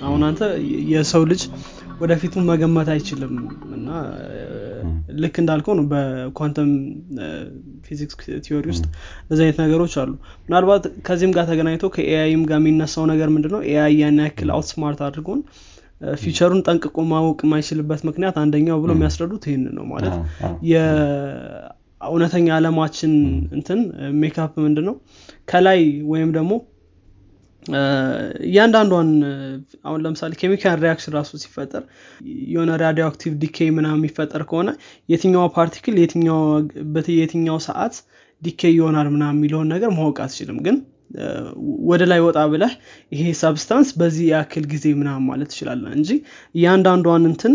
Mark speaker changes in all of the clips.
Speaker 1: አሁን አንተ የሰው ልጅ ወደፊቱን መገመት አይችልም እና ልክ እንዳልከው ነው። በ quantum physics theory ውስጥ እንደዚህ አይነት ነገሮች አሉ። ምናልባት ከዚህም ጋር ተገናኝቶ ከ AI ም ጋር የሚነሳው ነገር ምንድነው? AI ያን ያክል outsmart አድርጎን future ኡን ጠንቅቆ ማወቅ የማይችልበት ምክንያት አንደኛው ብሎ የሚያስረዱት ይህን ነው ማለት የእውነተኛ አለማችን እንትን ሜካፕ ምንድን ነው ከላይ ወይም ደግሞ እያንዳንዷን አሁን ለምሳሌ chemical reaction ራሱ ሲፈጠር የሆነ radioactive decay ምናምን የሚፈጠር ከሆነ የትኛው particle የትኛው ሰዓት decay ይሆናል ምናምን የሚለውን ነገር ማወቅ አትችልም። ግን ወደ ላይ ወጣ ብለህ ይሄ substance በዚህ ያክል ጊዜ ምናምን ማለት ትችላለን እንጂ እያንዳንዷን እንትን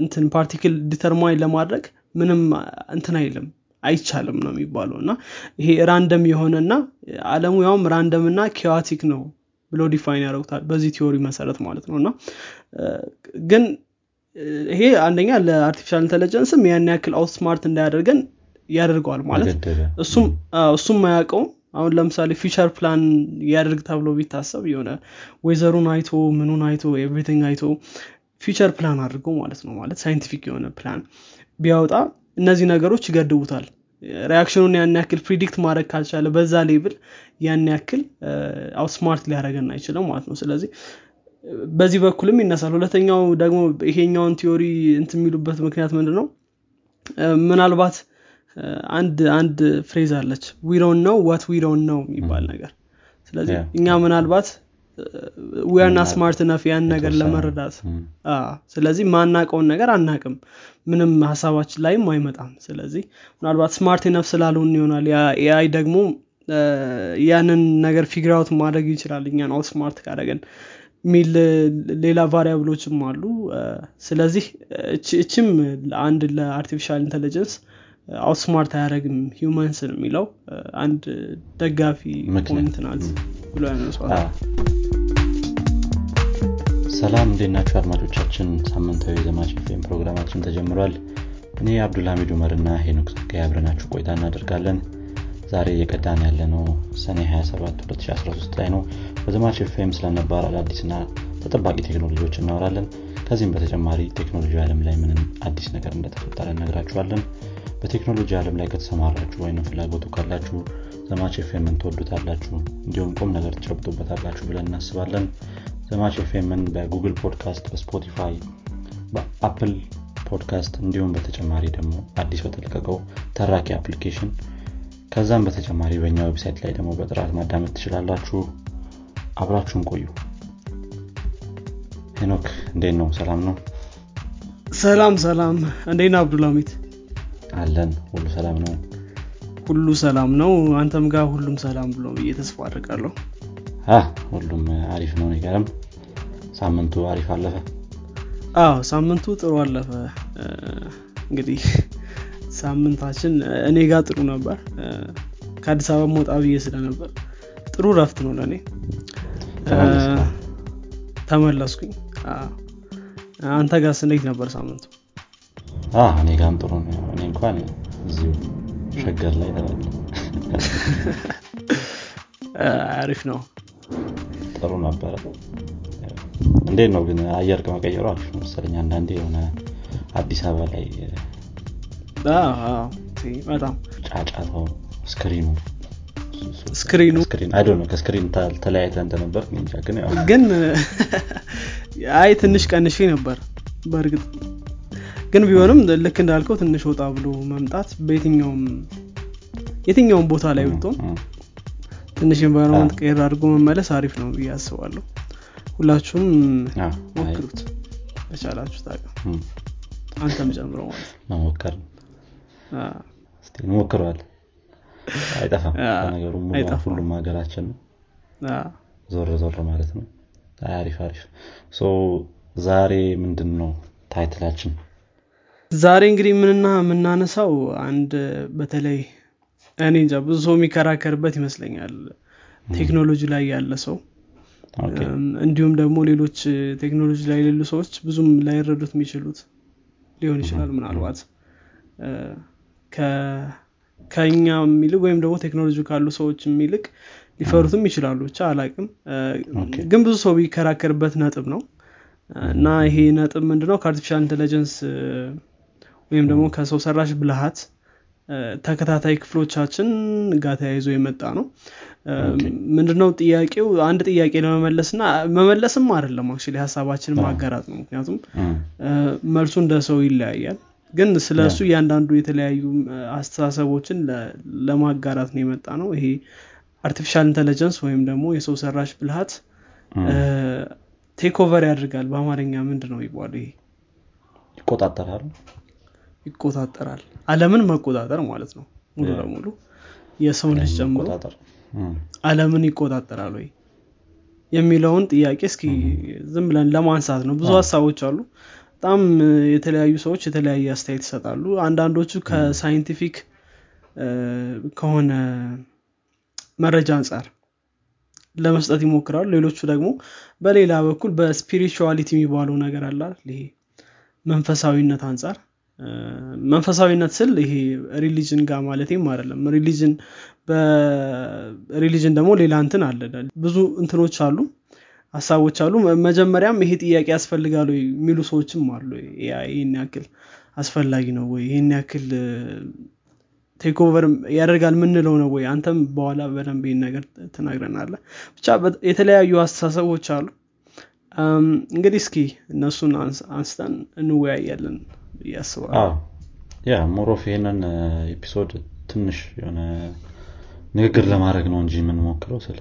Speaker 1: እንትን particle determine ለማድረግ ምንም እንትን አይልም አይቻልም ነው የሚባለው። እና ይሄ random የሆነና አለሙ ያውም random እና chaotic ነው ብሎ define ያደረጉታል በዚህ theory መሰረት ማለት ነው። እና ግን ይሄ አንደኛ ለ artificial intelligence ም ያን ያክል outsmart እንዳያደርገን ያደርገዋል ማለት እሱም ማያውቀውም አሁን ለምሳሌ future plan ያደርግ ተብሎ ቢታሰብ የሆነ weather ኡን አይቶ ምኑን አይቶ everything አይቶ future plan አድርገው ማለት ነው ማለት scientific የሆነ ፕላን ቢያወጣ እነዚህ ነገሮች ይገድቡታል reaction ኡን ያን ያክል predict ማድረግ ካልቻለ በዛ level ያን ያክል outsmart ሊያደረገን አይችልም ማለት ነው። ስለዚህ በዚህ በኩልም ይነሳል። ሁለተኛው ደግሞ ይሄኛውን theory እንት የሚሉበት ምክንያት ምንድን ነው ምናልባት አንድ አንድ phrase አለች። ዊሮን ነው ዋት ዊሮን ነው የሚባል ነገር። ስለዚህ እኛ ምናልባት we're not smart enough ያን ነገር ለመረዳት. ስለዚህ ማናቀውን ነገር አናቅም ምንም ሀሳባችን ላይም አይመጣም። ስለዚህ ምናልባት smart enough ስላልሆን ይሆናል። AI ደግሞ ያንን ነገር figure out ማድረግ ይችላል። እኛን outsmart ካደረገን ሚል ሌላ variable ኦችም አሉ። ስለዚህ እችም አንድ ለ artificial intelligence outsmart አያደረግም ሂውማንስን የሚለው። አንድ ደጋፊ point ናት ብሎ ያነሷል
Speaker 2: ሰላም እንዴት ናችሁ አድማጮቻችን? ሳምንታዊ የዘማች ፌም ፕሮግራማችን ተጀምሯል። እኔ አብዱልሐሚድ ኡመር እና ሄኖክ ጸጋይ አብረናችሁ ቆይታ እናደርጋለን። ዛሬ የቀዳን ያለ ነው ሰኔ 27 2013 ላይ ነው። በዘማች ፌም ስለነባር አዳዲስና ተጠባቂ ቴክኖሎጂዎች እናወራለን። ከዚህም በተጨማሪ ቴክኖሎጂ አለም ላይ ምንም አዲስ ነገር እንደተፈጠረ እነግራችኋለን። በቴክኖሎጂ አለም ላይ ከተሰማራችሁ ወይም ፍላጎቱ ካላችሁ ዘማች ኤፍኤምን ትወዱታላችሁ እንዲሁም ቁም ነገር ትጨብጡበታላችሁ ብለን እናስባለን ዘማች ኤፍኤምን በ Google Podcast በ Spotify በ Apple Podcast እንዲሁም በተጨማሪ ደግሞ አዲስ በተለቀቀው ተራኪ application። ከዛም በተጨማሪ በእኛ website ላይ ደግሞ በጥራት ማዳመጥ ትችላላችሁ። አብራችሁን ቆዩ። ሄኖክ እንዴት ነው? ሰላም ነው?
Speaker 1: ሰላም ሰላም። እንዴት ነው አብዱልሚት
Speaker 2: አለን። ሁሉ ሰላም ነው?
Speaker 1: ሁሉ ሰላም ነው። አንተም ጋር ሁሉም ሰላም ብሎ ብዬ ተስፋ አድርጋለሁ
Speaker 2: ሁሉም አሪፍ ነው ነገርም ሳምንቱ አሪፍ አለፈ?
Speaker 1: አዎ ሳምንቱ ጥሩ አለፈ። እንግዲህ ሳምንታችን እኔ ጋር ጥሩ ነበር። ከአዲስ አበባ መውጣ ብዬ ስለነበር ጥሩ ረፍት ነው ለእኔ። ተመለስኩኝ። አንተ ጋር እንዴት ነበር ሳምንቱ?
Speaker 2: እኔ ጋም ጥሩ ነው። እኔ እንኳን እዚሁ ሸገር ላይ
Speaker 1: አሪፍ ነው
Speaker 2: ጥሩ ነበረ። እንዴት ነው ግን አየር ከመቀየሩ አሪፍ ነው መሰለኝ? አንዳንዴ የሆነ አዲስ አበባ ላይ
Speaker 1: በጣም
Speaker 2: ጫጫታው screen
Speaker 1: ኡ
Speaker 2: screen ኡ ከ screen ተለያይተ እንደነበር ግን
Speaker 1: ግን አይ ትንሽ ቀንሼ ነበር በእርግጥ ግን ቢሆንም ልክ እንዳልከው ትንሽ ወጣ ብሎ መምጣት በየትኛውም የትኛውም ቦታ ላይ ብትሆን ትንሽ environment ቀየር አድርጎ መመለስ አሪፍ ነው ብዬ አስባለሁ። ሁላችሁም ሞክሩት። በቻላችሁ ታቅም አንተም ጨምሮ ማለት
Speaker 2: መሞከር አይጠፋም። ነገሩ ሁሉም ሀገራችን ነው። ዞር ዞር ማለት ነው። አሪፍ አሪፍ። ዛሬ ምንድን ነው ታይትላችን?
Speaker 1: ዛሬ እንግዲህ ምንና የምናነሳው አንድ በተለይ እኔ እንጃ ብዙ ሰው የሚከራከርበት ይመስለኛል ቴክኖሎጂ ላይ ያለ ሰው። እንዲሁም ደግሞ ሌሎች ቴክኖሎጂ ላይ የሌሉ ሰዎች ብዙም ላይረዱት የሚችሉት ሊሆን ይችላል ምናልባት። ከኛ የሚልቅ ወይም ደግሞ ቴክኖሎጂ ካሉ ሰዎች የሚልቅ ሊፈሩትም ይችላሉ ብቻ አላቅም። ግን ብዙ ሰው ቢከራከርበት ነጥብ ነው። እና ይሄ ነጥብ ምንድነው? ከ artificial intelligence ወይም ደግሞ ከሰው ሰራሽ ብልሃት ተከታታይ ክፍሎቻችን ጋር ተያይዞ የመጣ ነው። ምንድነው ጥያቄው? አንድ ጥያቄ ለመመለስ እና መመለስም አይደለም actually ሀሳባችንን ማጋራት ነው። ምክንያቱም መልሱ እንደ ሰው ይለያያል። ግን ስለ እሱ እያንዳንዱ የተለያዩ አስተሳሰቦችን ለማጋራት ነው የመጣ ነው። ይሄ artificial intelligence ወይም ደግሞ የሰው ሰራሽ ብልሃት take over ያደርጋል በአማርኛ ምንድን ነው ይባሉ ይሄ?
Speaker 2: ይቆጣጠራል
Speaker 1: ይቆጣጠራል። አለምን መቆጣጠር ማለት ነው። ሙሉ ለሙሉ የሰውን ልጅ ጨምሮ አለምን ይቆጣጠራል ወይ የሚለውን ጥያቄ እስኪ ዝም ብለን ለማንሳት ነው። ብዙ ሀሳቦች አሉ። በጣም የተለያዩ ሰዎች የተለያየ አስተያየት ይሰጣሉ። አንዳንዶቹ ከ scientific ከሆነ መረጃ አንጻር ለመስጠት ይሞክራሉ። ሌሎቹ ደግሞ በሌላ በኩል በ spirituality የሚባለው ነገር አለ ይሄ መንፈሳዊነት አንጻር መንፈሳዊነት ስል ይሄ religion ጋር ማለትም አይደለም። religion በሪሊጅን ደግሞ ሌላ እንትን አለ። ብዙ እንትኖች አሉ ሀሳቦች አሉ። መጀመሪያም ይሄ ጥያቄ ያስፈልጋሉ የሚሉ ሰዎችም አሉ። ይህን ያክል አስፈላጊ ነው ወይ? ይህን ያክል ቴክኦቨር ያደርጋል ምንለው ነው ወይ? አንተም በኋላ በደንብ ይህን ነገር ትናግረናለ ብቻ የተለያዩ አስተሳሰቦች አሉ። እንግዲህ እስኪ እነሱን አንስተን እንወያያለን ያስባል
Speaker 2: ያ more of ይሄንን episode ትንሽ የሆነ ንግግር ለማድረግ ነው እንጂ የምንሞክረው ስለ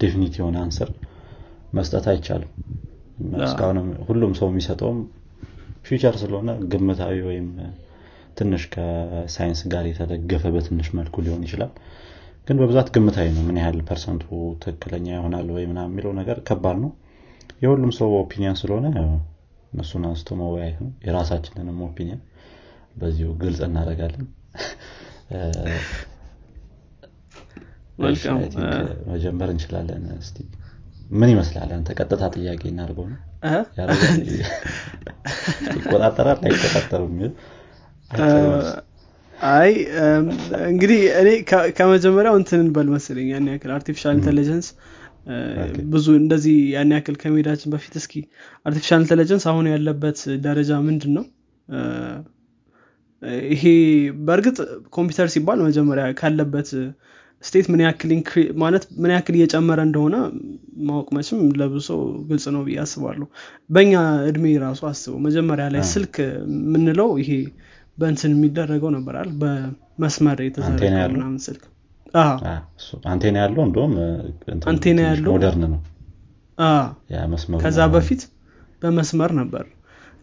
Speaker 2: definite የሆነ answer መስጠት አይቻልም። እስካሁንም ሁሉም ሰው የሚሰጠውም future ስለሆነ ግምታዊ ወይም ትንሽ ከሳይንስ ጋር የተደገፈ በትንሽ መልኩ ሊሆን ይችላል። ግን በብዛት ግምታዊ ነው ምን ያህል percent ኡ ትክክለኛ ይሆናል ወይ ምናምን የሚለው ነገር ከባድ ነው። የሁሉም ሰው opinion ስለሆነ እነሱን አንስቶ መወያየት ነው። የራሳችንንም opinion በዚሁ ግልጽ እናደርጋለን መጀመር እንችላለን። እስቲ ምን ይመስላል አንተ? ቀጥታ ጥያቄ እናድርገው ነው? ይቆጣጠራል? አይቆጣጠሩም
Speaker 1: አይ እንግዲህ እኔ ከመጀመሪያው እንትን በል መስለኝ ያን ያክል artificial intelligence ብዙ እንደዚህ ያን ያክል ከመሄዳችን በፊት እስኪ artificial intelligence አሁን ያለበት ደረጃ ምንድን ነው ይሄ በእርግጥ ኮምፒውተር ሲባል መጀመሪያ ካለበት state ምን ያክል ማለት ምን ያክል እየጨመረ እንደሆነ ማወቅ መችም ለብዙ ሰው ግልጽ ነው ብዬ አስባለሁ። በእኛ እድሜ ራሱ አስበው መጀመሪያ ላይ ስልክ የምንለው ይሄ በእንትን የሚደረገው ነበራል በመስመር የተዘረጋ ምናምን ስልክ።
Speaker 2: አንቴና ያለው እንደውም
Speaker 1: አንቴና ያለው?
Speaker 2: modern ነው።
Speaker 1: ከዛ በፊት በመስመር ነበር።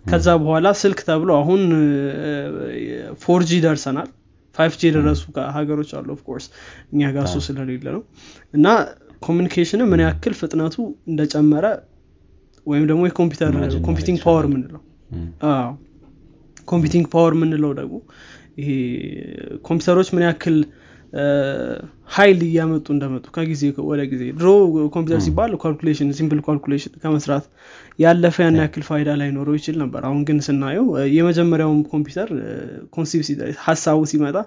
Speaker 1: ከዛ በኋላ ስልክ ተብሎ አሁን 4G ደርሰናል። 5G የደረሱ ሀገሮች አሉ of course እኛ ጋር እሱ ስለሌለ ነው። እና communication ምን ያክል ፍጥነቱ እንደጨመረ ወይም ደግሞ የኮምፒውተር computing power ምንለው computing power ምንለው ደግሞ ይሄ ኮምፒውተሮች ምን ያክል ሀይል እያመጡ እንደመጡ ከጊዜ ወደ ጊዜ ድሮ ኮምፒውተር ሲባል calculation simple calculation ከመስራት ያለፈ ያን ያክል ፋይዳ ላይኖረው ይችል ነበር። አሁን ግን ስናየው የመጀመሪያውም ኮምፒውተር concept ሀሳቡ ሲመጣ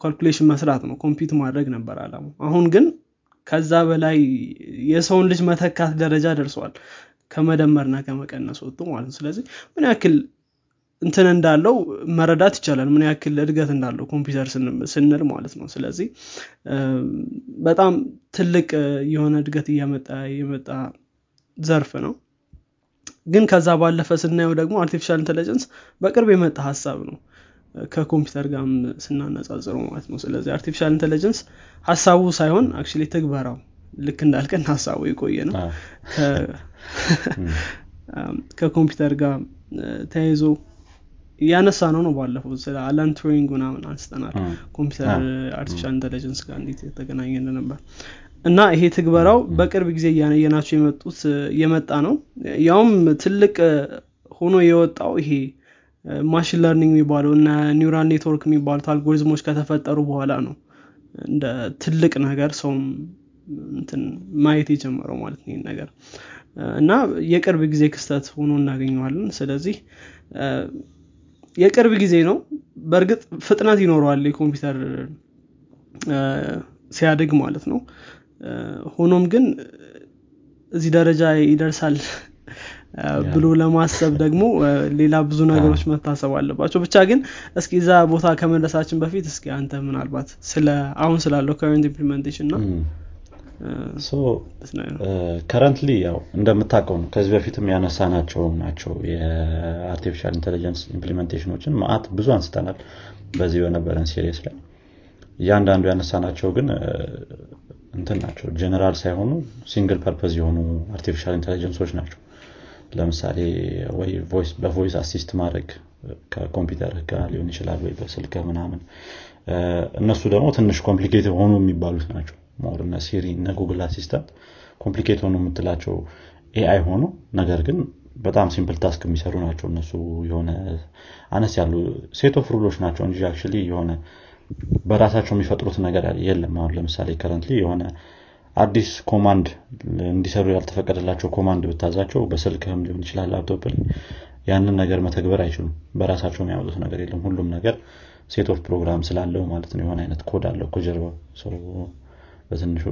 Speaker 1: calculation መስራት ነው። compute ማድረግ ነበር አላማው አሁን ግን ከዛ በላይ የሰውን ልጅ መተካት ደረጃ ደርሰዋል ከመደመርና ከመቀነስ ወጡ ማለት ነው። ስለዚህ ምን ያክል እንትን እንዳለው መረዳት ይቻላል። ምን ያክል እድገት እንዳለው ኮምፒውተር ስንል ማለት ነው። ስለዚህ በጣም ትልቅ የሆነ እድገት እያመጣ የመጣ ዘርፍ ነው። ግን ከዛ ባለፈ ስናየው ደግሞ artificial intelligence በቅርብ የመጣ ሀሳብ ነው። ከኮምፒውተር ጋር ስናነጻጽረው ማለት ነው። ስለዚህ artificial intelligence ሀሳቡ ሳይሆን actually ትግበራው ልክ እንዳልከን ሀሳቡ የቆየ ነው። ከኮምፒውተር ጋር ተያይዞ እያነሳ ነው ነው ባለፈው ስለ አላን ቱሪንግ ምናምን አንስተናል። ኮምፒውተር artificial intelligence ጋር እንዴት የተገናኘ ነበር እና ይሄ ትግበራው በቅርብ ጊዜ እያየናቸው የመጡት የመጣ ነው። ያውም ትልቅ ሆኖ የወጣው ይሄ machine learning የሚባለው እና neural network የሚባሉት አልጎሪዝሞች ከተፈጠሩ በኋላ ነው። እንደ ትልቅ ነገር ሰውም እንትን ማየት የጀመረው ማለት ነው ነገር። እና የቅርብ ጊዜ ክስተት ሆኖ እናገኘዋለን። ስለዚህ የቅርብ ጊዜ ነው። በእርግጥ ፍጥነት ይኖረዋል የኮምፒውተር ሲያድግ ማለት ነው። ሆኖም ግን እዚህ ደረጃ ይደርሳል። ብሎ ለማሰብ ደግሞ ሌላ ብዙ ነገሮች መታሰብ አለባቸው። ብቻ ግን እስኪ እዛ ቦታ ከመድረሳችን በፊት እስኪ አንተ ምናልባት ስለ አሁን ስላለው current implementation ነው
Speaker 2: currently ያው እንደምታውቀው ነው ከዚህ በፊትም ያነሳናቸው ናቸው የ artificial intelligence implementation ኦችን መአት ብዙ አንስተናል በዚህ በነበረን series ላይ። እያንዳንዱ ያነሳናቸው ግን እንትን ናቸው ጀነራል ሳይሆኑ single purpose የሆኑ artificial intelligence ኦች ናቸው። ለምሳሌ ወይ በ voice assist ማድረግ ከኮምፒውተር ጋር ሊሆን ይችላል ወይ በስልክ ምናምን እነሱ ደግሞ ትንሽ complicate ሆኑ የሚባሉት ናቸው more እነ ሲሪ እነ ጉግል assistant complicate ሆኑ የምትላቸው AI ሆኑ ነገር ግን በጣም simple task የሚሰሩ ናቸው። እነሱ የሆነ አነስ ያሉ set of rule ኦች ናቸው እንጂ actually የሆነ በራሳቸው የሚፈጥሩት ነገር የለም። አሁን ለምሳሌ currently የሆነ አዲስ command እንዲሰሩ ያልተፈቀደላቸው command ብታዛቸው በስልክህም ሊሆን ይችላል ላፕቶፕ ያንን ነገር መተግበር አይችሉም። በራሳቸው የሚያመጡት ነገር የለም። ሁሉም ነገር set of program ስላለው ማለት ነው። የሆነ አይነት ኮድ አለው ከጀርባ በትንሹ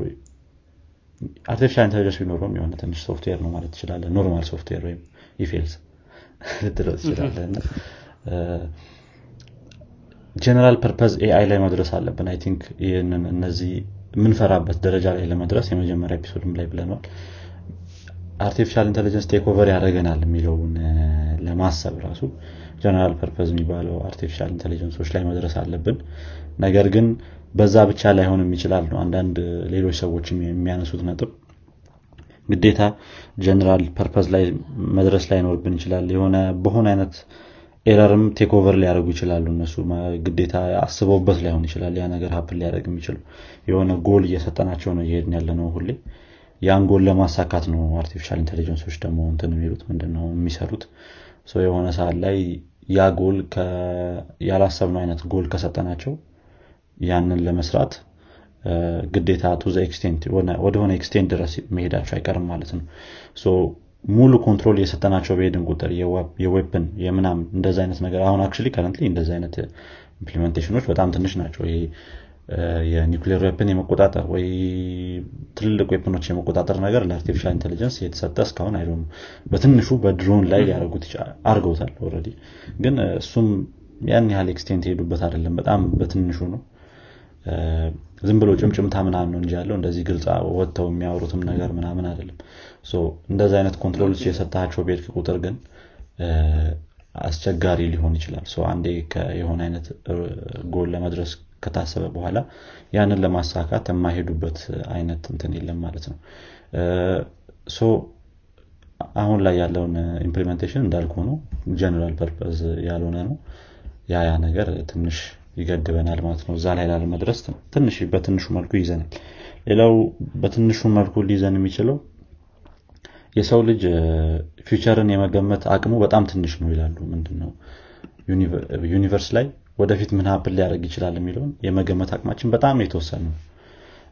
Speaker 2: artificial intelligence ቢኖረውም የሆነ ትንሽ ሶፍትዌር ነው ማለት ትችላለህ normal software ወይም if else ልትለው ትችላለህ general purpose AI ላይ መድረስ አለብን። I think ይህንን እነዚህ የምንፈራበት ደረጃ ላይ ለመድረስ የመጀመሪያ episode ም ላይ ብለናል artificial intelligence takeover ያደርገናል የሚለውን ለማሰብ ራሱ general purpose የሚባለው artificial intelligence ኦች ላይ መድረስ አለብን። ነገር ግን በዛ ብቻ ላይሆንም ይችላል ነው አንዳንድ ሌሎች ሰዎች የሚያነሱት ነጥብ። ግዴታ general purpose ላይ መድረስ ላይኖርብን ይችላል። የሆነ በሆነ አይነት error ም takeover ሊያደርጉ ይችላሉ እነሱ ግዴታ አስበውበት ላይሆን ይችላል ያ ነገር happen ሊያደርግ የሚችሉ የሆነ ጎል እየሰጠናቸው ነው እየሄድን ያለ ነው ሁሌ። ያን ጎል ለማሳካት ነው artificial intelligence ኦች ደግሞ እንትን የሚሉት ምንድነው የሚሰሩት። የሆነ ሰዓት ላይ ያ ጎል ያላሰብነው አይነት ጎል ከሰጠናቸው ያንን ለመስራት ግዴታ to extent ወደሆነ extent ድረስ መሄዳቸው አይቀርም ማለት ነው። ሙሉ control የሰጠናቸው በሄድን ቁጥር የ weapon የምናም እንደዚ አይነት ነገር አሁን actually currently እንደዚ አይነት implementation ኦች በጣም ትንሽ ናቸው። ይሄ የ nuclear weapon የመቆጣጠር ወይ ትልልቅ weapon ኦች የመቆጣጠር ነገር ለ artificial intelligence የተሰጠ እስካሁን አይደ በትንሹ በድሮን ላይ ሊያደርጉት አርገውታል already ግን እሱም ያን ያህል extent የሄዱበት አይደለም። በጣም በትንሹ ነው ዝም ብሎ ጭምጭምታ ምናምን ነው እንጂ ያለው። እንደዚህ ግልጽ ወጥተው የሚያወሩትም ነገር ምናምን አይደለም። እንደዚህ አይነት control ኦች የሰጣቸው ቤድክ ቁጥር ግን አስቸጋሪ ሊሆን ይችላል። አንዴ የሆነ አይነት ጎል ለመድረስ ከታሰበ በኋላ ያንን ለማሳካት የማይሄዱበት አይነት እንትን የለም ማለት ነው። አሁን ላይ ያለውን implementation እንዳልኩ ነው። general purpose ያልሆነ ነው። ያ ያ ነገር ትንሽ ይገድበናል ማለት ነው። እዛ ላይ ላለመድረስ ትንሽ በትንሹ መልኩ ይዘናል። ሌላው በትንሹ መልኩ ሊይዘን የሚችለው የሰው ልጅ future ን የመገመት አቅሙ በጣም ትንሽ ነው ይላሉ። ምንድነው? universe ላይ ወደፊት ምን happen ሊያደርግ ይችላል የሚለውን የመገመት አቅማችን በጣም የተወሰነ ነው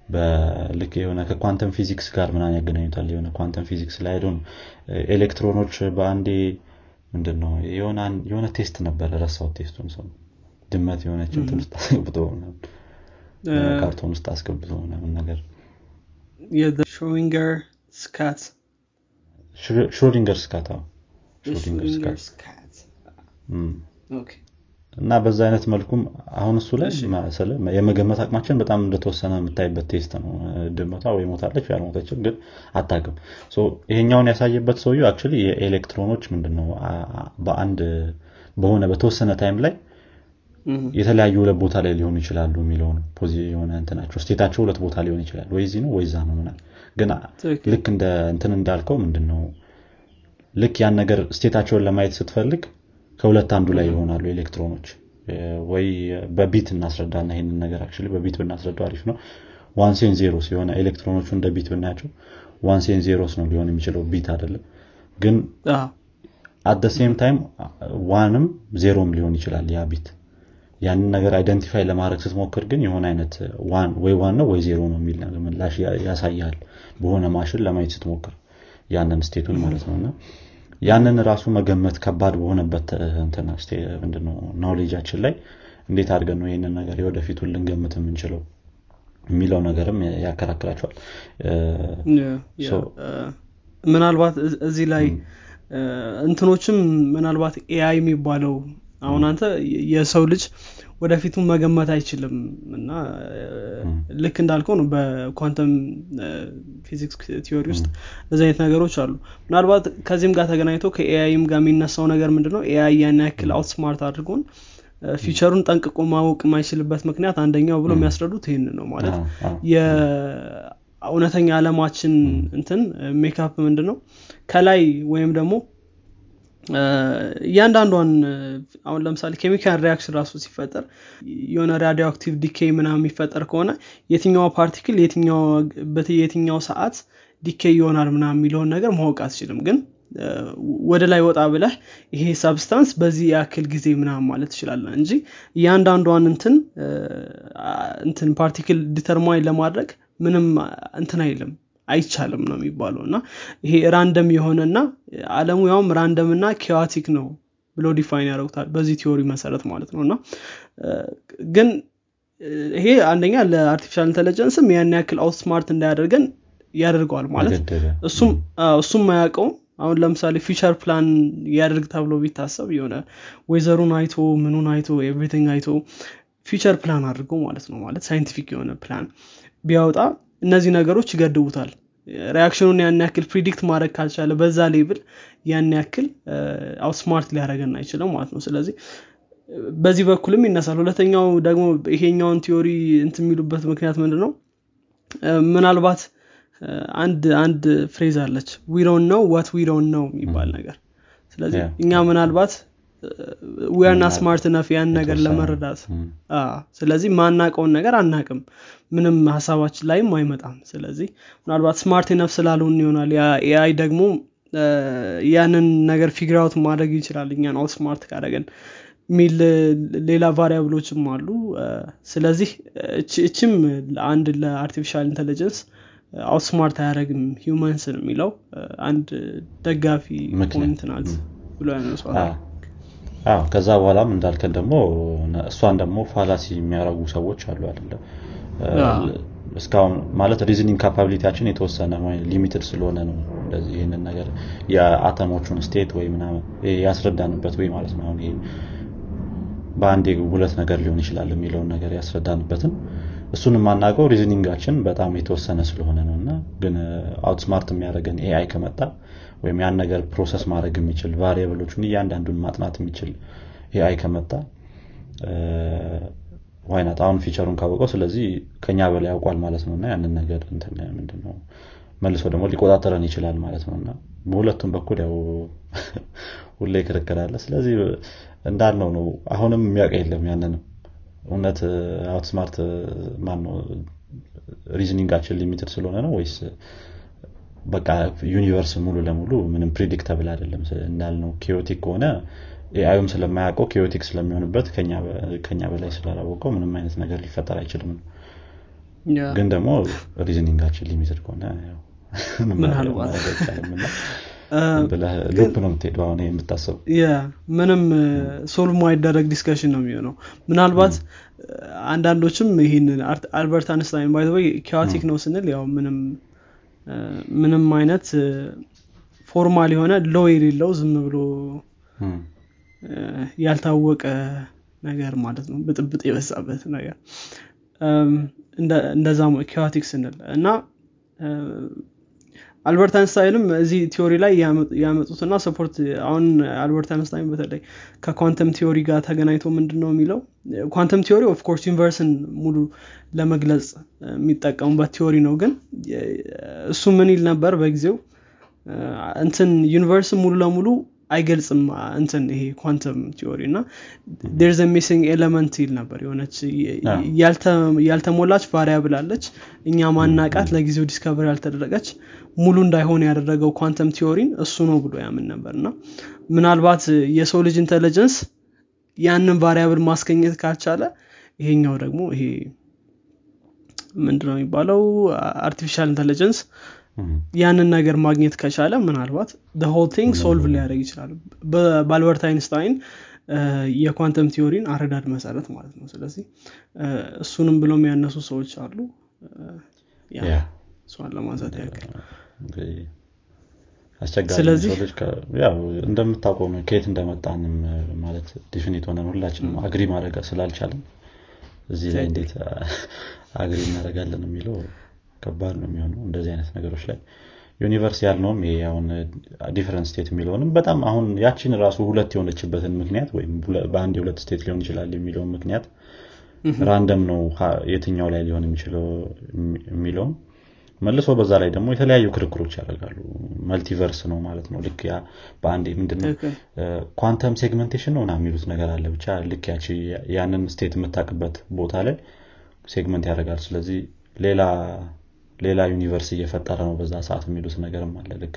Speaker 2: በልክ የሆነ ከ quantum physics ጋር ምናምን ያገናኙታል። የሆነ quantum physics ላይ ሄዶ ኤሌክትሮኖች በአንዴ ምንድነው? የሆነ test ነበረ ረሳው test ኡን ሰው ድመት የሆነች እንትን ውስጥ አስገብቶ ካርቶን ውስጥ አስገብቶ ምናምን ነገር።
Speaker 1: Schrödinger's
Speaker 2: cat Schrödinger's cat። ስካት እና በዛ አይነት መልኩም አሁን እሱ ላይ የመገመት አቅማችን በጣም እንደተወሰነ የምታይበት test ነው። ድመቷ ወይ ሞታለች ያልሞተችም ግን አታቅም ይሄኛውን ያሳየበት ሰውየ አክ የኤሌክትሮኖች ምንድነው? በአንድ በሆነ በተወሰነ time ላይ የተለያዩ ሁለት ቦታ ላይ ሊሆኑ ይችላሉ የሚለውን የሆነ እንትናቸው state ኣቸው ሁለት ቦታ ሊሆን ይችላል። ወይ ዚህ ነው ወይ ዛ ነው ምናምን ግን ልክ እንደ እንትን እንዳልከው ምንድነው? ልክ ያን ነገር state ኣቸውን ለማየት ስትፈልግ ከሁለት አንዱ ላይ ይሆናሉ ኤሌክትሮኖች። ወይ በ bit እናስረዳና ይህንን ነገር አክ በ bit ብናስረዳው አሪፍ ነው። ones and zeros የሆነ ኤሌክትሮኖቹ እንደ bit ብናያቸው ones and zeros ነው ሊሆን የሚችለው bit አይደለም። ግን at the same time one ም zero ም ሊሆን ይችላል ያ bit ያንን ነገር identify ለማድረግ ስትሞክር ግን የሆነ አይነት ወይ one ነው ወይ ዜሮ ነው የሚል ምላሽ ያሳያል በሆነ ማሽን ለማየት ስትሞክር ያንን state ኡን ማለት ነው። እና ያንን ራሱ መገመት ከባድ በሆነበት ምንድነው ናውሌጃችን ላይ እንዴት አድርገን ነው ይህንን ነገር የወደፊቱን ልንገምት የምንችለው የሚለው ነገርም ያከራክራቸዋል።
Speaker 1: ምናልባት እዚህ ላይ እንትኖችም ምናልባት AI የሚባለው አሁን አንተ የሰው ልጅ ወደፊቱን መገመት አይችልም እና ልክ እንዳልከው ነው በ quantum physics theory ውስጥ እዚህ አይነት ነገሮች አሉ። ምናልባት ከዚህም ጋር ተገናኝቶ ከ AI ም ጋር የሚነሳው ነገር ምንድነው? AI ያን ያክል outsmart አድርጎን future ኡን ጠንቅቆ ማወቅ የማይችልበት ምክንያት አንደኛው ብሎ የሚያስረዱት ይህን ነው ማለት የእውነተኛ አለማችን እንትን ሜካፕ ምንድን ነው ከላይ ወይም ደግሞ እያንዳንዷን አሁን ለምሳሌ chemical reaction ራሱ ሲፈጠር የሆነ radioactive decay ምናምን የሚፈጠር ከሆነ የትኛው particle የትኛው ሰዓት decay ይሆናል ምናምን የሚለውን ነገር ማወቅ አትችልም። ግን ወደ ላይ ወጣ ብለህ ይሄ substance በዚህ ያክል ጊዜ ምናምን ማለት ትችላለን እንጂ እያንዳንዷን እንትን እንትን particle determine ለማድረግ ምንም እንትን አይልም አይቻልም ነው የሚባለው። እና ይሄ random የሆነና አለሙ ያውም random እና chaotic ነው ብሎ define ያደረጉታል በዚህ theory መሰረት ማለት ነው። እና ግን ይሄ አንደኛ ለ artificial intelligence ም ያን ያክል outsmart እንዳያደርገን ያደርገዋል ማለት እሱም አያውቀውም። አሁን ለምሳሌ future plan ያደርግ ተብሎ ቢታሰብ የሆነ weather ኡን አይቶ ምኑን አይቶ everything አይቶ future plan አድርገው ማለት ነው ማለት scientific የሆነ ፕላን ቢያወጣ እነዚህ ነገሮች ይገድቡታል reaction ኡን ያን ያክል predict ማድረግ ካልቻለ በዛ level ያን ያክል outsmart ሊያደረገን አይችልም ማለት ነው። ስለዚህ በዚህ በኩልም ይነሳል። ሁለተኛው ደግሞ ይሄኛውን theory እንት የሚሉበት ምክንያት ምንድን ነው ምናልባት አንድ አንድ phrase አለች። ዊሮን ነው ዋት ዊሮን ነው የሚባል ነገር። ስለዚህ እኛ ምናልባት we're not smart enough ያን ነገር ለመረዳት. ስለዚህ ማናቀውን ነገር አናቅም ምንም ሀሳባችን ላይም አይመጣም። ስለዚህ ምናልባት smart enough ስላልሆን ይሆናል። AI ደግሞ ያንን ነገር figure out ማድረግ ይችላል። እኛን outsmart ካደረገን የሚል ሌላ variable ኦችም አሉ። ስለዚህ እችም አንድ ለ artificial intelligence outsmart አያደረግም ሂውማንስን የሚለው አንድ ደጋፊ point ናት ብሎ ያነሷል
Speaker 2: ከዛ በኋላም እንዳልከን ደግሞ እሷን ደግሞ fallacy የሚያደረጉ ሰዎች አሉ አይደለም እስካሁን ማለት reasoning capability ኣችን የተወሰነ limited ስለሆነ ነው እንደዚህ ይህንን ነገር የ atom ኦቹን state ወይ ያስረዳንበት ወይ ማለት ነው። አሁን ይሄ በአንድ ሁለት ነገር ሊሆን ይችላል የሚለውን ነገር ያስረዳንበትን እሱን የማናውቀው reasoning ኣችን በጣም የተወሰነ ስለሆነ ነው። እና ግን outsmart የሚያደርገን AI ከመጣ ወይም ያን ነገር process ማድረግ የሚችል variable ኦቹን እያንዳንዱን ማጥናት የሚችል AI ከመጣ why not አሁን future ኡን ካወቀው ስለዚህ ከኛ በላይ ያውቋል ማለት ነው። እና ያንን ነገር ምንድነው? መልሶ ደግሞ ሊቆጣጠረን ይችላል ማለት ነው። እና በሁለቱም በኩል ያው ሁሌ ክርክር ስለዚህ እንዳልነው ነው። አሁንም የሚያውቅ የለም ያንንም። እውነት outsmart ማን ነው reasoning አችን limited ስለሆነ ነው ወይስ በቃ universe ሙሉ ለሙሉ ምንም predictable አይደለም። እንዳልነው chaotic ከሆነ AI ዩም ስለማያውቀው chaotic ስለሚሆንበት ከኛ በላይ ስላላወቀው ምንም አይነት ነገር ሊፈጠር አይችልም። ነው ግን ደግሞ reasoning አችን limited ከሆነ loop ነው የምትሄደው አሁን የምታስበው።
Speaker 1: ምንም solve ማይደረግ discussion ነው የሚሆነው። ምናልባት አንዳንዶችም ይህን አልበርት አንስታይን ባይ chaotic ነው ስንል ያው ምንም ምንም አይነት formal የሆነ law የሌለው ዝም ብሎ ያልታወቀ ነገር ማለት ነው። ብጥብጥ የበዛበት ነገር። እንደዛ chaotic ስንል እና አልበርት አንስታይንም እዚህ theory ላይ ያመጡትና support አሁን አልበርት አንስታይን በተለይ ከ quantum theory ጋር ተገናኝቶ ምንድን ነው የሚለው? quantum theory of course universe ን ሙሉ ለመግለጽ የሚጠቀሙበት theory ነው። ግን እሱ ምን ይል ነበር በጊዜው? እንትን universe ን ሙሉ ለሙሉ አይገልጽም እንትን ይሄ quantum theory እና there's a missing element ይል ነበር የሆነች ያልተሞላች variable አለች። እኛ ማናቃት ለጊዜው discover ያልተደረገች ሙሉ እንዳይሆን ያደረገው quantum theory ን እሱ ነው ብሎ ያምን ነበር። እና ምናልባት የሰው ልጅ intelligence ያንን variable ማስገኘት ካልቻለ ይሄኛው ደግሞ ይሄ ምንድነው የሚባለው? artificial intelligence ያንን ነገር ማግኘት ከቻለ ምናልባት whole thing solve ሊያደርግ ይችላል። በአልበርት አይንስታይን የ quantum theory ን አረዳድ መሰረት ማለት ነው። ስለዚህ እሱንም ብለው የሚያነሱ ሰዎች አሉ። እሷን ለማንሳት ያክል።
Speaker 2: እንደምታውቀው ከየት እንደመጣንም ማለት definite ሆነን ሁላችንም agree ማድረግ ስላልቻለን እዚህ ላይ እንዴት agree እናደርጋለን የሚለው ከባድ ነው የሚሆነው እንደዚህ አይነት ነገሮች ላይ። universe ያልነውም ይሄ አሁን different state የሚለውንም በጣም አሁን ያችን ራሱ ሁለት የሆነችበትን ምክንያት ወይም በአንድ የሁለት state ሊሆን ይችላል የሚለውን ምክንያት random ነው የትኛው ላይ ሊሆን የሚችለው የሚለውም መልሶ በዛ ላይ ደግሞ የተለያዩ ክርክሮች ያደርጋሉ። multiverse ነው ማለት ነው። ልክ ያ በአንድ ምንድነው quantum segmentation ነው ምናምን የሚሉት ነገር አለ ብቻ ልክ ያቺ ያንን state የምታውቅበት ቦታ ላይ segment ያደርጋል። ስለዚህ ሌላ ሌላ universe እየፈጠረ ነው። በዛ ሰዓት የሚሉት ነገርም አለ። ልክ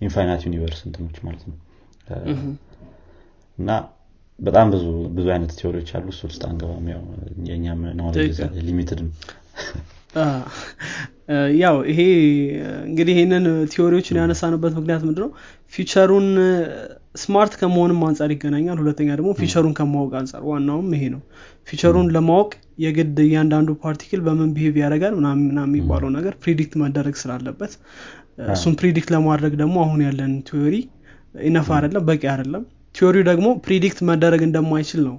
Speaker 2: infinite universe እንትኖች ማለት ነው። እና በጣም ብዙ ብዙ አይነት theory ዎች አሉ። እሱ ውስጥ አንገባም። ያው የእኛም limited ነው
Speaker 1: ያው ይሄ እንግዲህ ይህንን theory ዎችን ያነሳንበት ምክንያት ምንድነው? ፊቸሩን smart ከመሆንም አንጻር ይገናኛል። ሁለተኛ ደግሞ ፊቸሩን ከማወቅ አንጻር ዋናውም ይሄ ነው። ፊቸሩን ለማወቅ የግድ እያንዳንዱ particle በምን behave ያደርጋል ምናምን የሚባለው ነገር predict መደረግ ስላለበት። እሱን predict ለማድረግ ደግሞ አሁን ያለን theory enough አይደለም በቂ አይደለም። theory ው ደግሞ predict መደረግ እንደማይችል ነው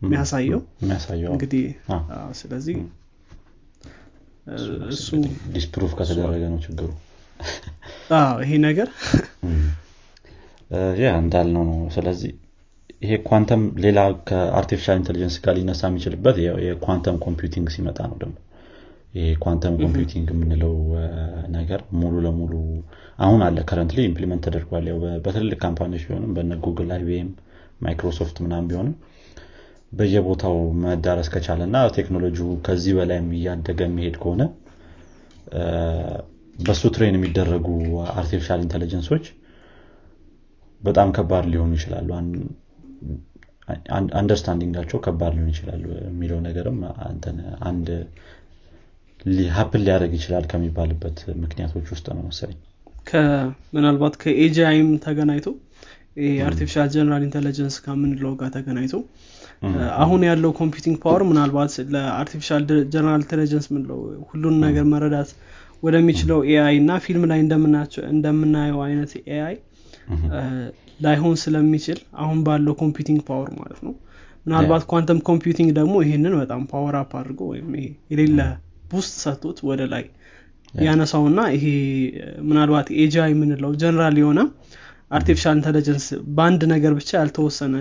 Speaker 1: የሚያሳየው። እንግዲህ ስለዚህ እሱ
Speaker 2: disproof ከተደረገ ነው ችግሩ።
Speaker 1: ይሄ ነገር
Speaker 2: ያ እንዳልነው ነው። ስለዚህ ይሄ ኳንተም ሌላ ከ artificial intelligence ጋር ሊነሳ የሚችልበት የ quantum computing ሲመጣ ነው ደግሞ። ይሄ quantum computing የምንለው ነገር ሙሉ ለሙሉ አሁን አለ። currently implement ተደርጓል። ያው በትልልቅ ካምፓኒዎች ቢሆንም በነ Google IBM Microsoft ምናምን ቢሆንም በየቦታው መዳረስ ከቻለ እና ቴክኖሎጂው ከዚህ በላይም እያደገ የሚሄድ ከሆነ በሱ train የሚደረጉ artificial intelligence ኦች በጣም ከባድ ሊሆኑ ይችላሉ። understanding አቸው ከባድ ሊሆን ይችላል የሚለው ነገርም አንድ happen ሊያደርግ ይችላል ከሚባልበት ምክንያቶች ውስጥ ነው መሰለኝ።
Speaker 1: ምናልባት ከ AGI ም ተገናኝቶ artificial general intelligence ከምንለው ጋር ተገናኝቶ አሁን ያለው computing power ምናልባት ለ artificial general intelligence ምንለው ሁሉን ነገር መረዳት ወደሚችለው AI እና ፊልም ላይ እንደምናየው አይነት AI ላይሆን ስለሚችል አሁን ባለው computing power ማለት ነው። ምናልባት quantum computing ደግሞ ይህንን በጣም power up አድርጎ ወይም ይሄ የሌለ boost ሰጥቶት ወደ ላይ ያነሳውና ይሄ ምናልባት AGI የምንለው ጀነራል የሆነ artificial intelligence በአንድ ነገር ብቻ ያልተወሰነ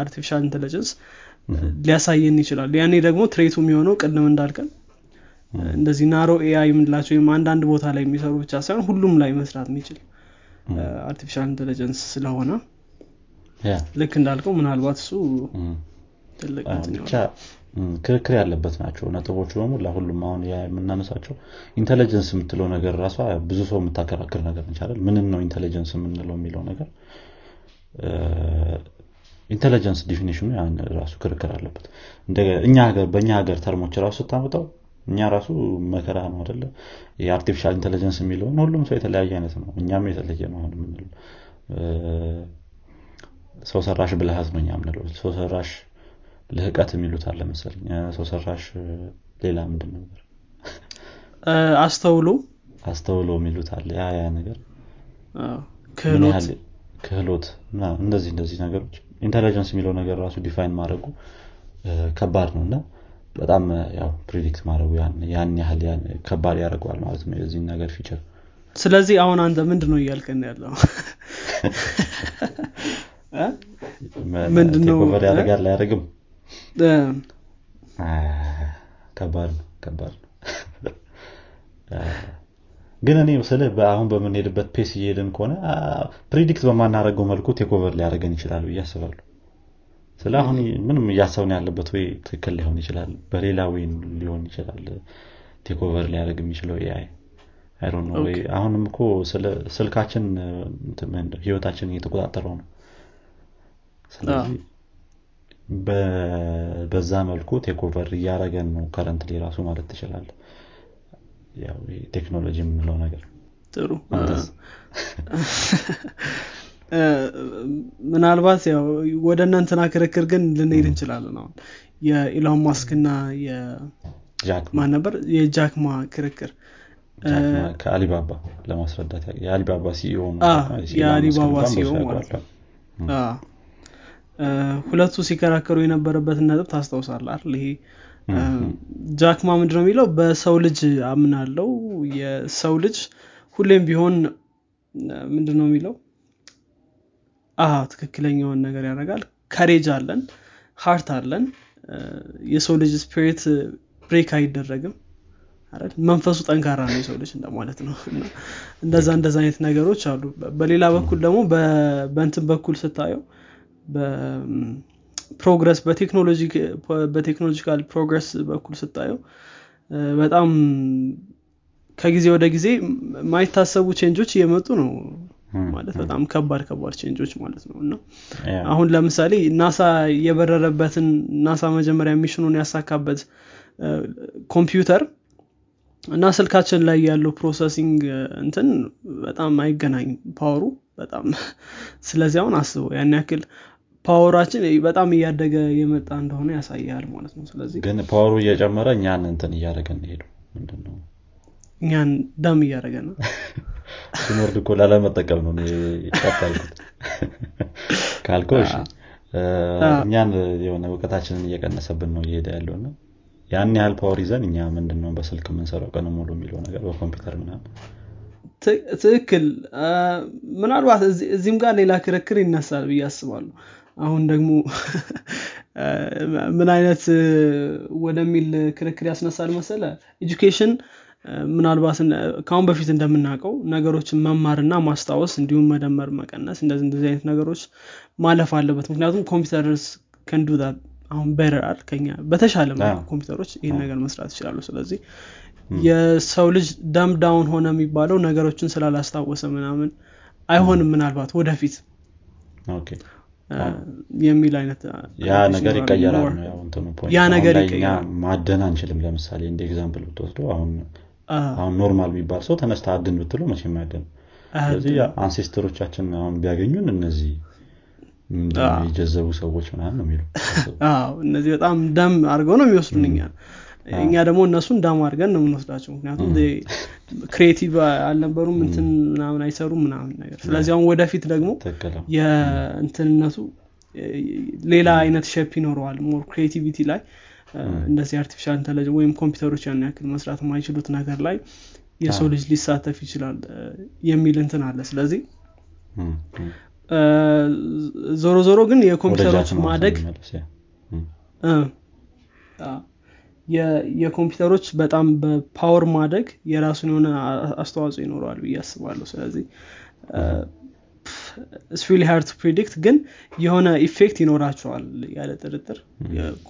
Speaker 1: artificial intelligence ሊያሳየን ይችላል። ያኔ ደግሞ threat ኡ የሚሆነው ቅድም እንዳልከን እንደዚህ narrow AI የምንላቸው ወይም አንዳንድ ቦታ ላይ የሚሰሩ ብቻ ሳይሆን ሁሉም ላይ መስራት የሚችል artificial intelligence ስለሆነ ልክ እንዳልከው ምናልባት እሱ ትልቅ
Speaker 2: ብቻ ክርክር ያለበት ናቸው። ነጥቦቹ በሙሉ ሁሉም አሁን የምናነሳቸው intelligence የምትለው ነገር ራሷ ብዙ ሰው የምታከራክር ነገር እንቻላል ምንን ነው intelligence የምንለው የሚለው ነገር? intelligence definition ኑ ያን ራሱ ክርክር አለበት። እኛ ሀገር በእኛ ሀገር term ኦች ራሱ ስታመጣው እኛ ራሱ መከራ ነው አደለ የ artificial intelligence የሚለውን ሁሉም ሰው የተለያየ አይነት ነው። እኛም የተለየ ነው አሁን የምንለው። ሰው ሰራሽ ብልሃት ነው እኛ የምንለው። ሰው ሰራሽ ልህቀት የሚሉት አለ መሰለኝ። ሰው ሰራሽ ሌላ ምንድን ነበር
Speaker 1: አስተውሎ?
Speaker 2: አስተውሎ የሚሉት አለ። ያ ያ ነገር
Speaker 1: ክህሎት?
Speaker 2: እንደዚህ እንደዚህ ነገሮች። intelligence የሚለው ነገር ራሱ define ማድረጉ ከባድ ነው እና በጣም ያው predict ማድረጉ ያን- ያህል ከባድ ያደርገዋል ማለት ነው የዚህን ነገር future
Speaker 1: ስለዚህ አሁን አንተ ምንድን ነው እያልከን ያለው? እ? ምንድን ነው?
Speaker 2: take over ያደርጋል አያደርግም? ከባድ ነው ከባድ ነው። ግን እኔ ስለ አሁን በምንሄድበት pace እየሄድን ከሆነ predict በማናደርገው መልኩ take over ሊያደርገን ይችላል ብዬ አስባለሁ ስለ አሁን ምንም እያሰብን ያለበት ወይ ትክክል ሊሆን ይችላል በሌላ ወይ ሊሆን ይችላል take over ሊያደርግ የሚችለው AI I don't know ወይ አሁንም እኮ ስልካችን ህይወታችን እየተቆጣጠረው ነው። ስለዚህ በዛ መልኩ take over እያደረገን ነው currently ራሱ ማለት ትችላለ ቴክኖሎጂ የምንለው ነገር።
Speaker 1: ጥሩ ምናልባት ያው ወደ እነ እንትና ክርክር ግን ልንሄድ እንችላለን። አሁን የኢሎን ማስክ እና
Speaker 2: ጃክማ
Speaker 1: ማን ነበር? የጃክማ ክርክር።
Speaker 2: ከአሊባባ ለማስረዳት የአሊባባ ሲኢኦ
Speaker 1: የአሊባባ ሲኢኦ ማለት ነው። ሁለቱ ሲከራከሩ የነበረበትን ነጥብ ታስታውሳለህ አይደል? ይሄ Jack Ma ምንድን ነው የሚለው? በሰው ልጅ አምናለው የሰው ልጅ ሁሌም ቢሆን ምንድን ነው የሚለው ትክክለኛውን ነገር ያደርጋል። courage አለን heart አለን። የሰው ልጅ spirit break አይደረግም? መንፈሱ ጠንካራ ነው የሰው ልጅ እንደማለት ነው። እንደዛ እንደዛ አይነት ነገሮች አሉ። በሌላ በኩል ደግሞ በ- በእንትን በኩል ስታየው በቴክኖሎጂ በ technological progress በኩል ስታየው በጣም ከጊዜ ወደ ጊዜ የማይታሰቡ change ኦች እየመጡ ነው ማለት በጣም ከባድ ከባድ change ኦች ማለት ነው። እና አሁን ለምሳሌ ናሳ የበረረበትን ናሳ መጀመሪያ mission ኑን ያሳካበት ኮምፒውተር እና ስልካችን ላይ ያለው processing እንትን በጣም አይገናኝም power ኡ በጣም ስለዚህ አሁን አስበው ያን ያክል power ኣችን በጣም እያደገ የመጣ እንደሆነ ያሳያል ማለት ነው። ስለዚህ
Speaker 2: ግን power ኡ እየጨመረ እኛን እንትን እያደረገን ሄዱ ምንድነው
Speaker 1: እኛን ደም እያደረገ ነው።
Speaker 2: ሲኖርድ እኮ ላለመጠቀም ነው እሺ። እ፣ እኛን የሆነ እውቀታችንን እየቀነሰብን ነው እየሄደ ያለው እና ያን ያህል power ይዘን እኛ ምንድን ነው በስልክ የምንሰራው ቀን ሙሉ የሚለው ነገር በኮምፒውተር ምናምን?
Speaker 1: ትክክል። ምናልባት እዚ- እዚህም ጋር ሌላ ክርክር ይነሳል ብዬ አስባለሁ። አሁን ደግሞ ምን አይነት ወደሚል ክርክር ያስነሳል መሰለ education ምናልባት ከአሁን በፊት እንደምናውቀው ነገሮችን መማርና ማስታወስ እንዲሁም መደመር መቀነስ እንደዚህ እንደዚህ አይነት ነገሮች ማለፍ አለበት። ምክንያቱም computers can do አሁን በረራል ከኛ በተሻለ ኮምፒውተሮች ይህን ነገር መስራት ይችላሉ። ስለዚህ የሰው ልጅ dumb down ሆነ የሚባለው ነገሮችን ስላላስታወሰ ምናምን አይሆንም ምናልባት ወደፊት የሚል አይነት
Speaker 2: ያ ነገር ይቀየራል
Speaker 1: ያ ነገር
Speaker 2: ማደን አንችልም። ለምሳሌ እንደ example ብትወስደው አሁን አሁን normal የሚባል ሰው ተነስተ አድን ብትለው መቼም አያድን ስለዚህ ancestor ኦቻችን አሁን ቢያገኙን እነዚህ የጀዘቡ ሰዎች ምናምን ነው የሚሉ
Speaker 1: እነዚህ በጣም ደም አድርገው ነው የሚወስዱን እኛ። እኛ ደግሞ እነሱን ደም አድርገን ነው የምንወስዳቸው። ምክንያቱም creative አልነበሩም እንትን ምናምን አይሰሩም ምናምን ነገር። ስለዚህ አሁን ወደፊት ደግሞ የእንትንነቱ ሌላ አይነት shape ይኖረዋል። more creativity ላይ እንደዚህ artificial intelligence ወይም ኮምፒውተሮች ያን ያክል መስራት የማይችሉት ነገር ላይ የሰው ልጅ ሊሳተፍ ይችላል የሚል እንትን አለ። ስለዚህ ዞሮ ዞሮ ግን የኮምፒውተሮች ማደግ የኮምፒውተሮች በጣም በ power ማደግ የራሱን የሆነ አስተዋጽኦ ይኖረዋል ብዬ አስባለሁ። ስለዚህ it's really hard to predict ግን የሆነ effect ይኖራቸዋል ያለ ጥርጥር።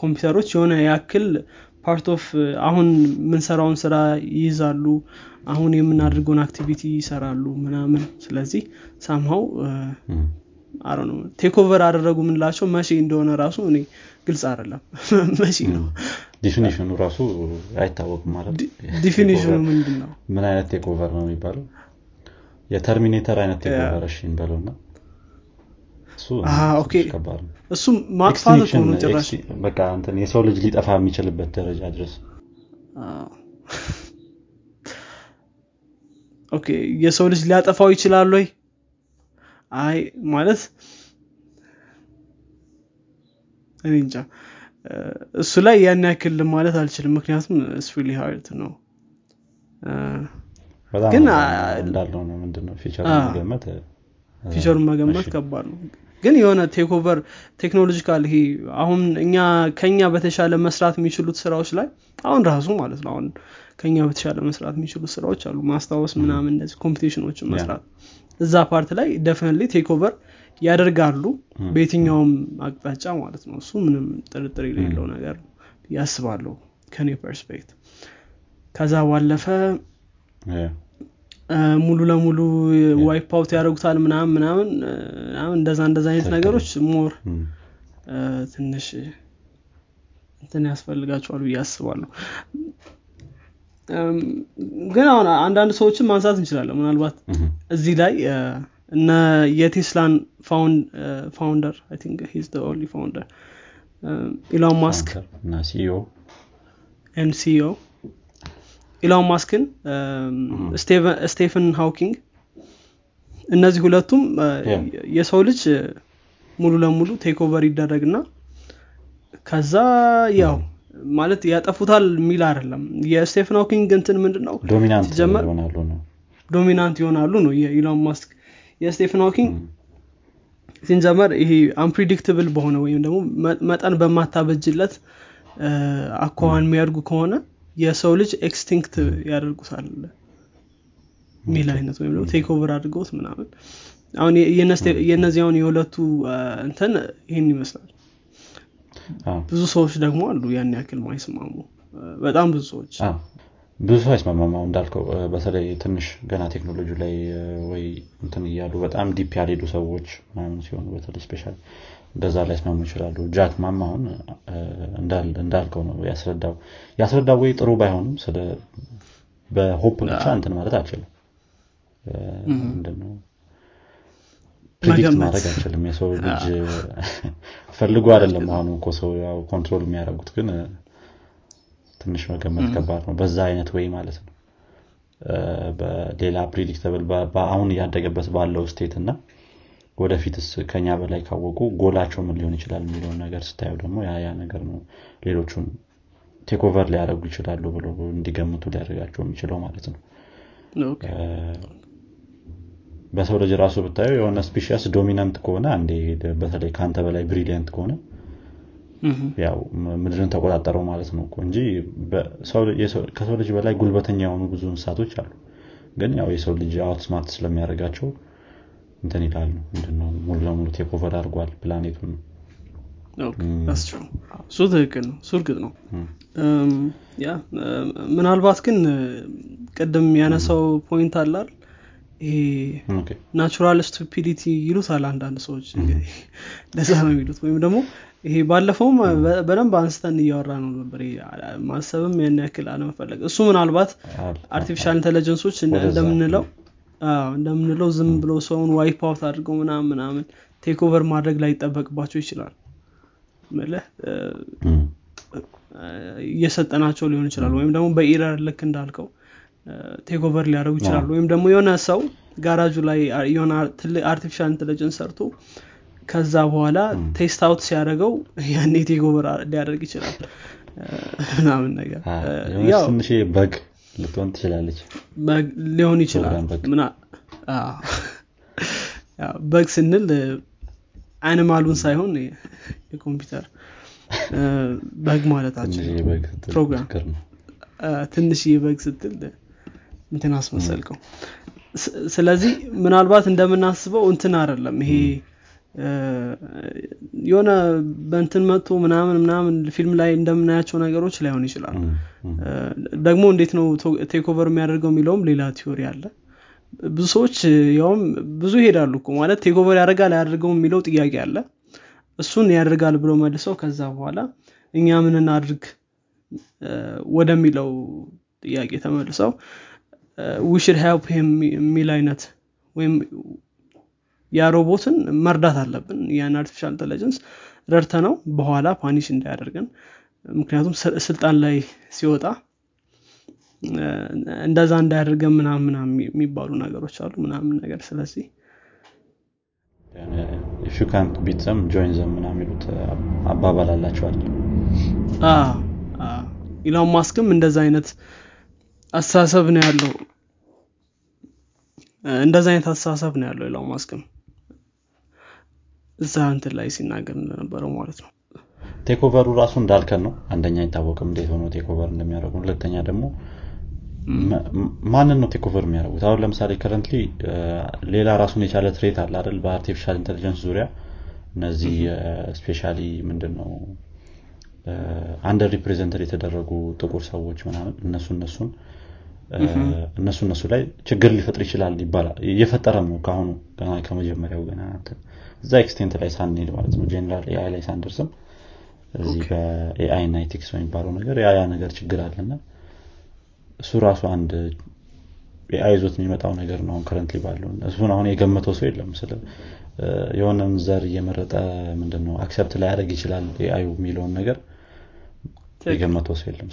Speaker 1: ኮምፒውተሮች የሆነ ያክል part of አሁን የምንሰራውን ስራ ይይዛሉ አሁን የምናደርገውን activity ይሰራሉ ምናምን። ስለዚህ
Speaker 2: somehow
Speaker 1: አሮ ነው take over አደረጉ ምንላቸው መቼ እንደሆነ ራሱ እኔ ግልጽ አይደለም። መቼ ነው?
Speaker 2: definition ኑ ራሱ አይታወቅም ማለት
Speaker 1: definition ኑ ምንድን ነው
Speaker 2: ምን አይነት take over ነው የሚባለው
Speaker 1: የ Terminator
Speaker 2: አይነት ከባድ ነው።
Speaker 1: እሱም ማጥፋት ጭራሽ?
Speaker 2: በቃ የሰው ልጅ ሊጠፋ የሚችልበት ደረጃ ድረስ።
Speaker 1: okay የሰው ልጅ ሊያጠፋው ይችላል ወይ? አይ ማለት እኔ እንጃ። እሱ ላይ ያን ያክል ማለት አልችልም ምክንያቱም it's
Speaker 2: really
Speaker 1: hard
Speaker 2: ነው ግን ምንድነው መገመት future
Speaker 1: ኡን መገመት
Speaker 2: እሺ።
Speaker 1: ከባድ ነው ግን የሆነ take over technological ይሄ አሁን እኛ ከኛ በተሻለ መስራት የሚችሉት ስራዎች ላይ አሁን ራሱ ማለት ነው አሁን ከኛ በተሻለ መስራት የሚችሉት ስራዎች አሉ ማስታወስ ምናምን እንደዚህ computation
Speaker 2: ኦችን yeah።
Speaker 1: መስራት እዛ part ላይ definitely take over ያደርጋሉ በየትኛውም አቅጣጫ ማለት ነው እሱ ምንም ጥርጥር የሌለው ነገር አስባለሁ ከኔ perspective ከዛ ባለፈ ሙሉ ለሙሉ wipe out ያደርጉታል ምናምን ምናምን ምናምን እንደዛ እንደዛ አይነት ነገሮች more ትንሽ እንትን ያስፈልጋቸዋል ብዬ አስባለሁ። ግን አሁን አንዳንድ ሰዎችን ማንሳት እንችላለን። ምናልባት እዚህ ላይ እነ የቴስላን founder only founder ኢሎን ማስክ founder ኢሎን ማስክን ስቴፈን ሃውኪንግ እነዚህ ሁለቱም የሰው ልጅ ሙሉ ለሙሉ take over ይደረግና ከዛ ያው ማለት ያጠፉታል የሚል አይደለም። የስቴፈን ሃውኪንግ እንትን ምንድን ነው ሲጀመር
Speaker 2: ይሆናሉ ነው።
Speaker 1: dominant ይሆናሉ ነው የኢሎን ማስክ። የስቴፈን ሃውኪንግ ሲጀመር ይሄ unpredictable በሆነ ወይም ደግሞ መጠን በማታበጅለት አኳኋን የሚያድጉ ከሆነ የሰው ልጅ extinct ያደርጉታል ሚል አይነት ወይም ደግሞ take over አድርገውት ምናምን። አሁን የእነዚህ አሁን የሁለቱ እንትን ይህን ይመስላል። ብዙ ሰዎች ደግሞ አሉ ያን ያክል ማይስማሙ። በጣም ብዙ ሰዎች።
Speaker 2: ብዙ ሰው አይስማማም። እንዳልከው በተለይ ትንሽ ገና ቴክኖሎጂ ላይ ወይ እንትን እያሉ በጣም deep ያልሄዱ ሰዎች ምናምን ሲሆኑ በተለይ special እንደዛ ላይስማሙ ይችላሉ። ጃክ ማም አሁን እንዳልከው ነው ያስረዳው። ያስረዳው way ጥሩ ባይሆንም ስለ በ hope ብቻ እንትን ማለት አልችልም።
Speaker 1: predict
Speaker 2: ማድረግ አይችልም የሰው ልጅ ፈልጎ አይደለም አሁን እኮ ሰው ያው control የሚያደርጉት ግን ትንሽ መገመት ከባድ ነው። በዛ አይነት way ማለት ነው። በሌላ predictable አሁን እያደገበት ባለው state እና ወደፊትስ ከኛ በላይ ካወቁ ጎላቸው ምን ሊሆን ይችላል የሚለውን ነገር ስታየው ደግሞ ያ ያ ነገር ነው ሌሎቹን take over ሊያደርጉ ይችላሉ ብሎ እንዲገምቱ ሊያደርጋቸው የሚችለው ማለት ነው። በሰው ልጅ ራሱ ብታየው የሆነ species dominant ከሆነ አንዴ በተለይ ከአንተ በላይ brilliant ከሆነ ያው ምድርን ተቆጣጠረው ማለት ነው እንጂ ከሰው ልጅ በላይ ጉልበተኛ የሆኑ ብዙ እንስሳቶች አሉ። ግን ያው የሰው ልጅ outsmart ስለሚያደርጋቸው እንትን ይላሉ። ምንድነው? ሙሉ ለሙሉ take over አድርጓል ፕላኔቱን።
Speaker 1: true። እሱ ትክክል ነው እሱ እርግጥ ነው። ያ ምናልባት ግን ቅድም ያነሳው point አላል ይሄ natural stupidity ይሉታል አንዳንድ ሰዎች። እንግዲህ ለዛ ነው የሚሉት። ወይም ደግሞ ይሄ ባለፈውም በደንብ አንስተን እያወራ ነው ነበር። ማሰብም ያን ያክል አለመፈለግ። እሱ ምናልባት artificial intelligence
Speaker 2: ኦች
Speaker 1: እንደምንለው እንደምንለው ዝም ብለው ሰውን wipe out አድርገው ምናምን ምናምን take over ማድረግ ላይ ይጠበቅባቸው ይችላል። ምልህ? እየሰጠናቸው ሊሆን ይችላል። ወይም ደግሞ በ error ልክ እንዳልከው take over ሊያደርጉ ይችላሉ። ወይም ደግሞ የሆነ ሰው ጋራጁ ላይ የሆነ artificial intelligence ሰርቶ ከዛ በኋላ test out ሲያደርገው ያኔ take over ሊያደርግ ይችላል። ምናምን ነገር
Speaker 2: ትንሽ bug ልትሆን ትችላለች።
Speaker 1: ሊሆን ይችላል። bug። ስንል animal ኡን ሳይሆን የኮምፒውተር bug ማለታችን
Speaker 2: ትንሽ bug ስትል
Speaker 1: ፕሮግራም።
Speaker 2: ችግር ነው።
Speaker 1: ትንሽ bug ስትል እንትን አስመሰልከው። ስለዚህ ምናልባት እንደምናስበው እንትን አይደለም ይሄ የሆነ በእንትን መጥቶ ምናምን ምናምን ፊልም ላይ እንደምናያቸው ነገሮች ላይሆን ይችላል። ደግሞ እንዴት ነው take over የሚያደርገው የሚለውም ሌላ theory አለ። ብዙ ሰዎች ያውም ብዙ ይሄዳሉ እኮ ማለት take over ያደርጋል አያደርገውም የሚለው ጥያቄ አለ። እሱን ያደርጋል ብሎ መልሰው ከዛ በኋላ እኛ ምን እናድርግ? ወደሚለው ጥያቄ ተመልሰው we should help የሚል አይነት ወይም ያ ሮቦትን መርዳት አለብን። ያን artificial intelligence ረድተነው በኋላ punish እንዳያደርገን። ምክንያቱም ስልጣን ላይ ሲወጣ እንደዛ እንዳያደርገን ምናምን ምናምን የሚባሉ ነገሮች አሉ ምናምን ነገር። ስለዚህ
Speaker 2: ኢፍ ዩ ካንት ቢት ዘም ጆይን ዘም ምናምን የሚሉት አባባል አላቸዋል
Speaker 1: ኢሎን ማስክም እንደዛ አይነት አስተሳሰብ ነው ያለው። እንደዛ አይነት አስተሳሰብ ነው ያለው ኢሎን ማስክም እዛ እንትን ላይ ሲናገር እንደነበረው ማለት ነው።
Speaker 2: take over ኡ ራሱ እንዳልከን ነው። አንደኛ አይታወቅም እንዴት ሆኖ take over እንደሚያደርጉ። ሁለተኛ ደግሞ ማንን ነው take over የሚያደርጉት? አሁን ለምሳሌ currently ሌላ ራሱን የቻለ threat አለ አይደል? በ artificial intelligence ዙሪያ እነዚህ specially ምንድን ነው underrepresented የተደረጉ ጥቁር ሰዎች ምናምን እነሱ እነሱን እነሱ እነሱ ላይ ችግር ሊፈጥር ይችላል ይባላል። እየፈጠረም ነው ከአሁኑ ገና ከመጀመሪያው ገና እዛ extent ላይ ሳንሄድ ማለት ነው። general AI ላይ ሳንደርስም እዚህ በ AI እና ethics በሚባለው ነገር ያ ነገር ችግር አለና እሱ ራሱ አንድ AI ይዞት የሚመጣው ነገር ነው currently ባለው። እሱን አሁን የገመተው ሰው የለም። ስለ የሆነን ዘር እየመረጠ ምንድነው accept ላያደርግ ይችላል AI ኡ የሚለውን ነገር የገመተው ሰው የለም።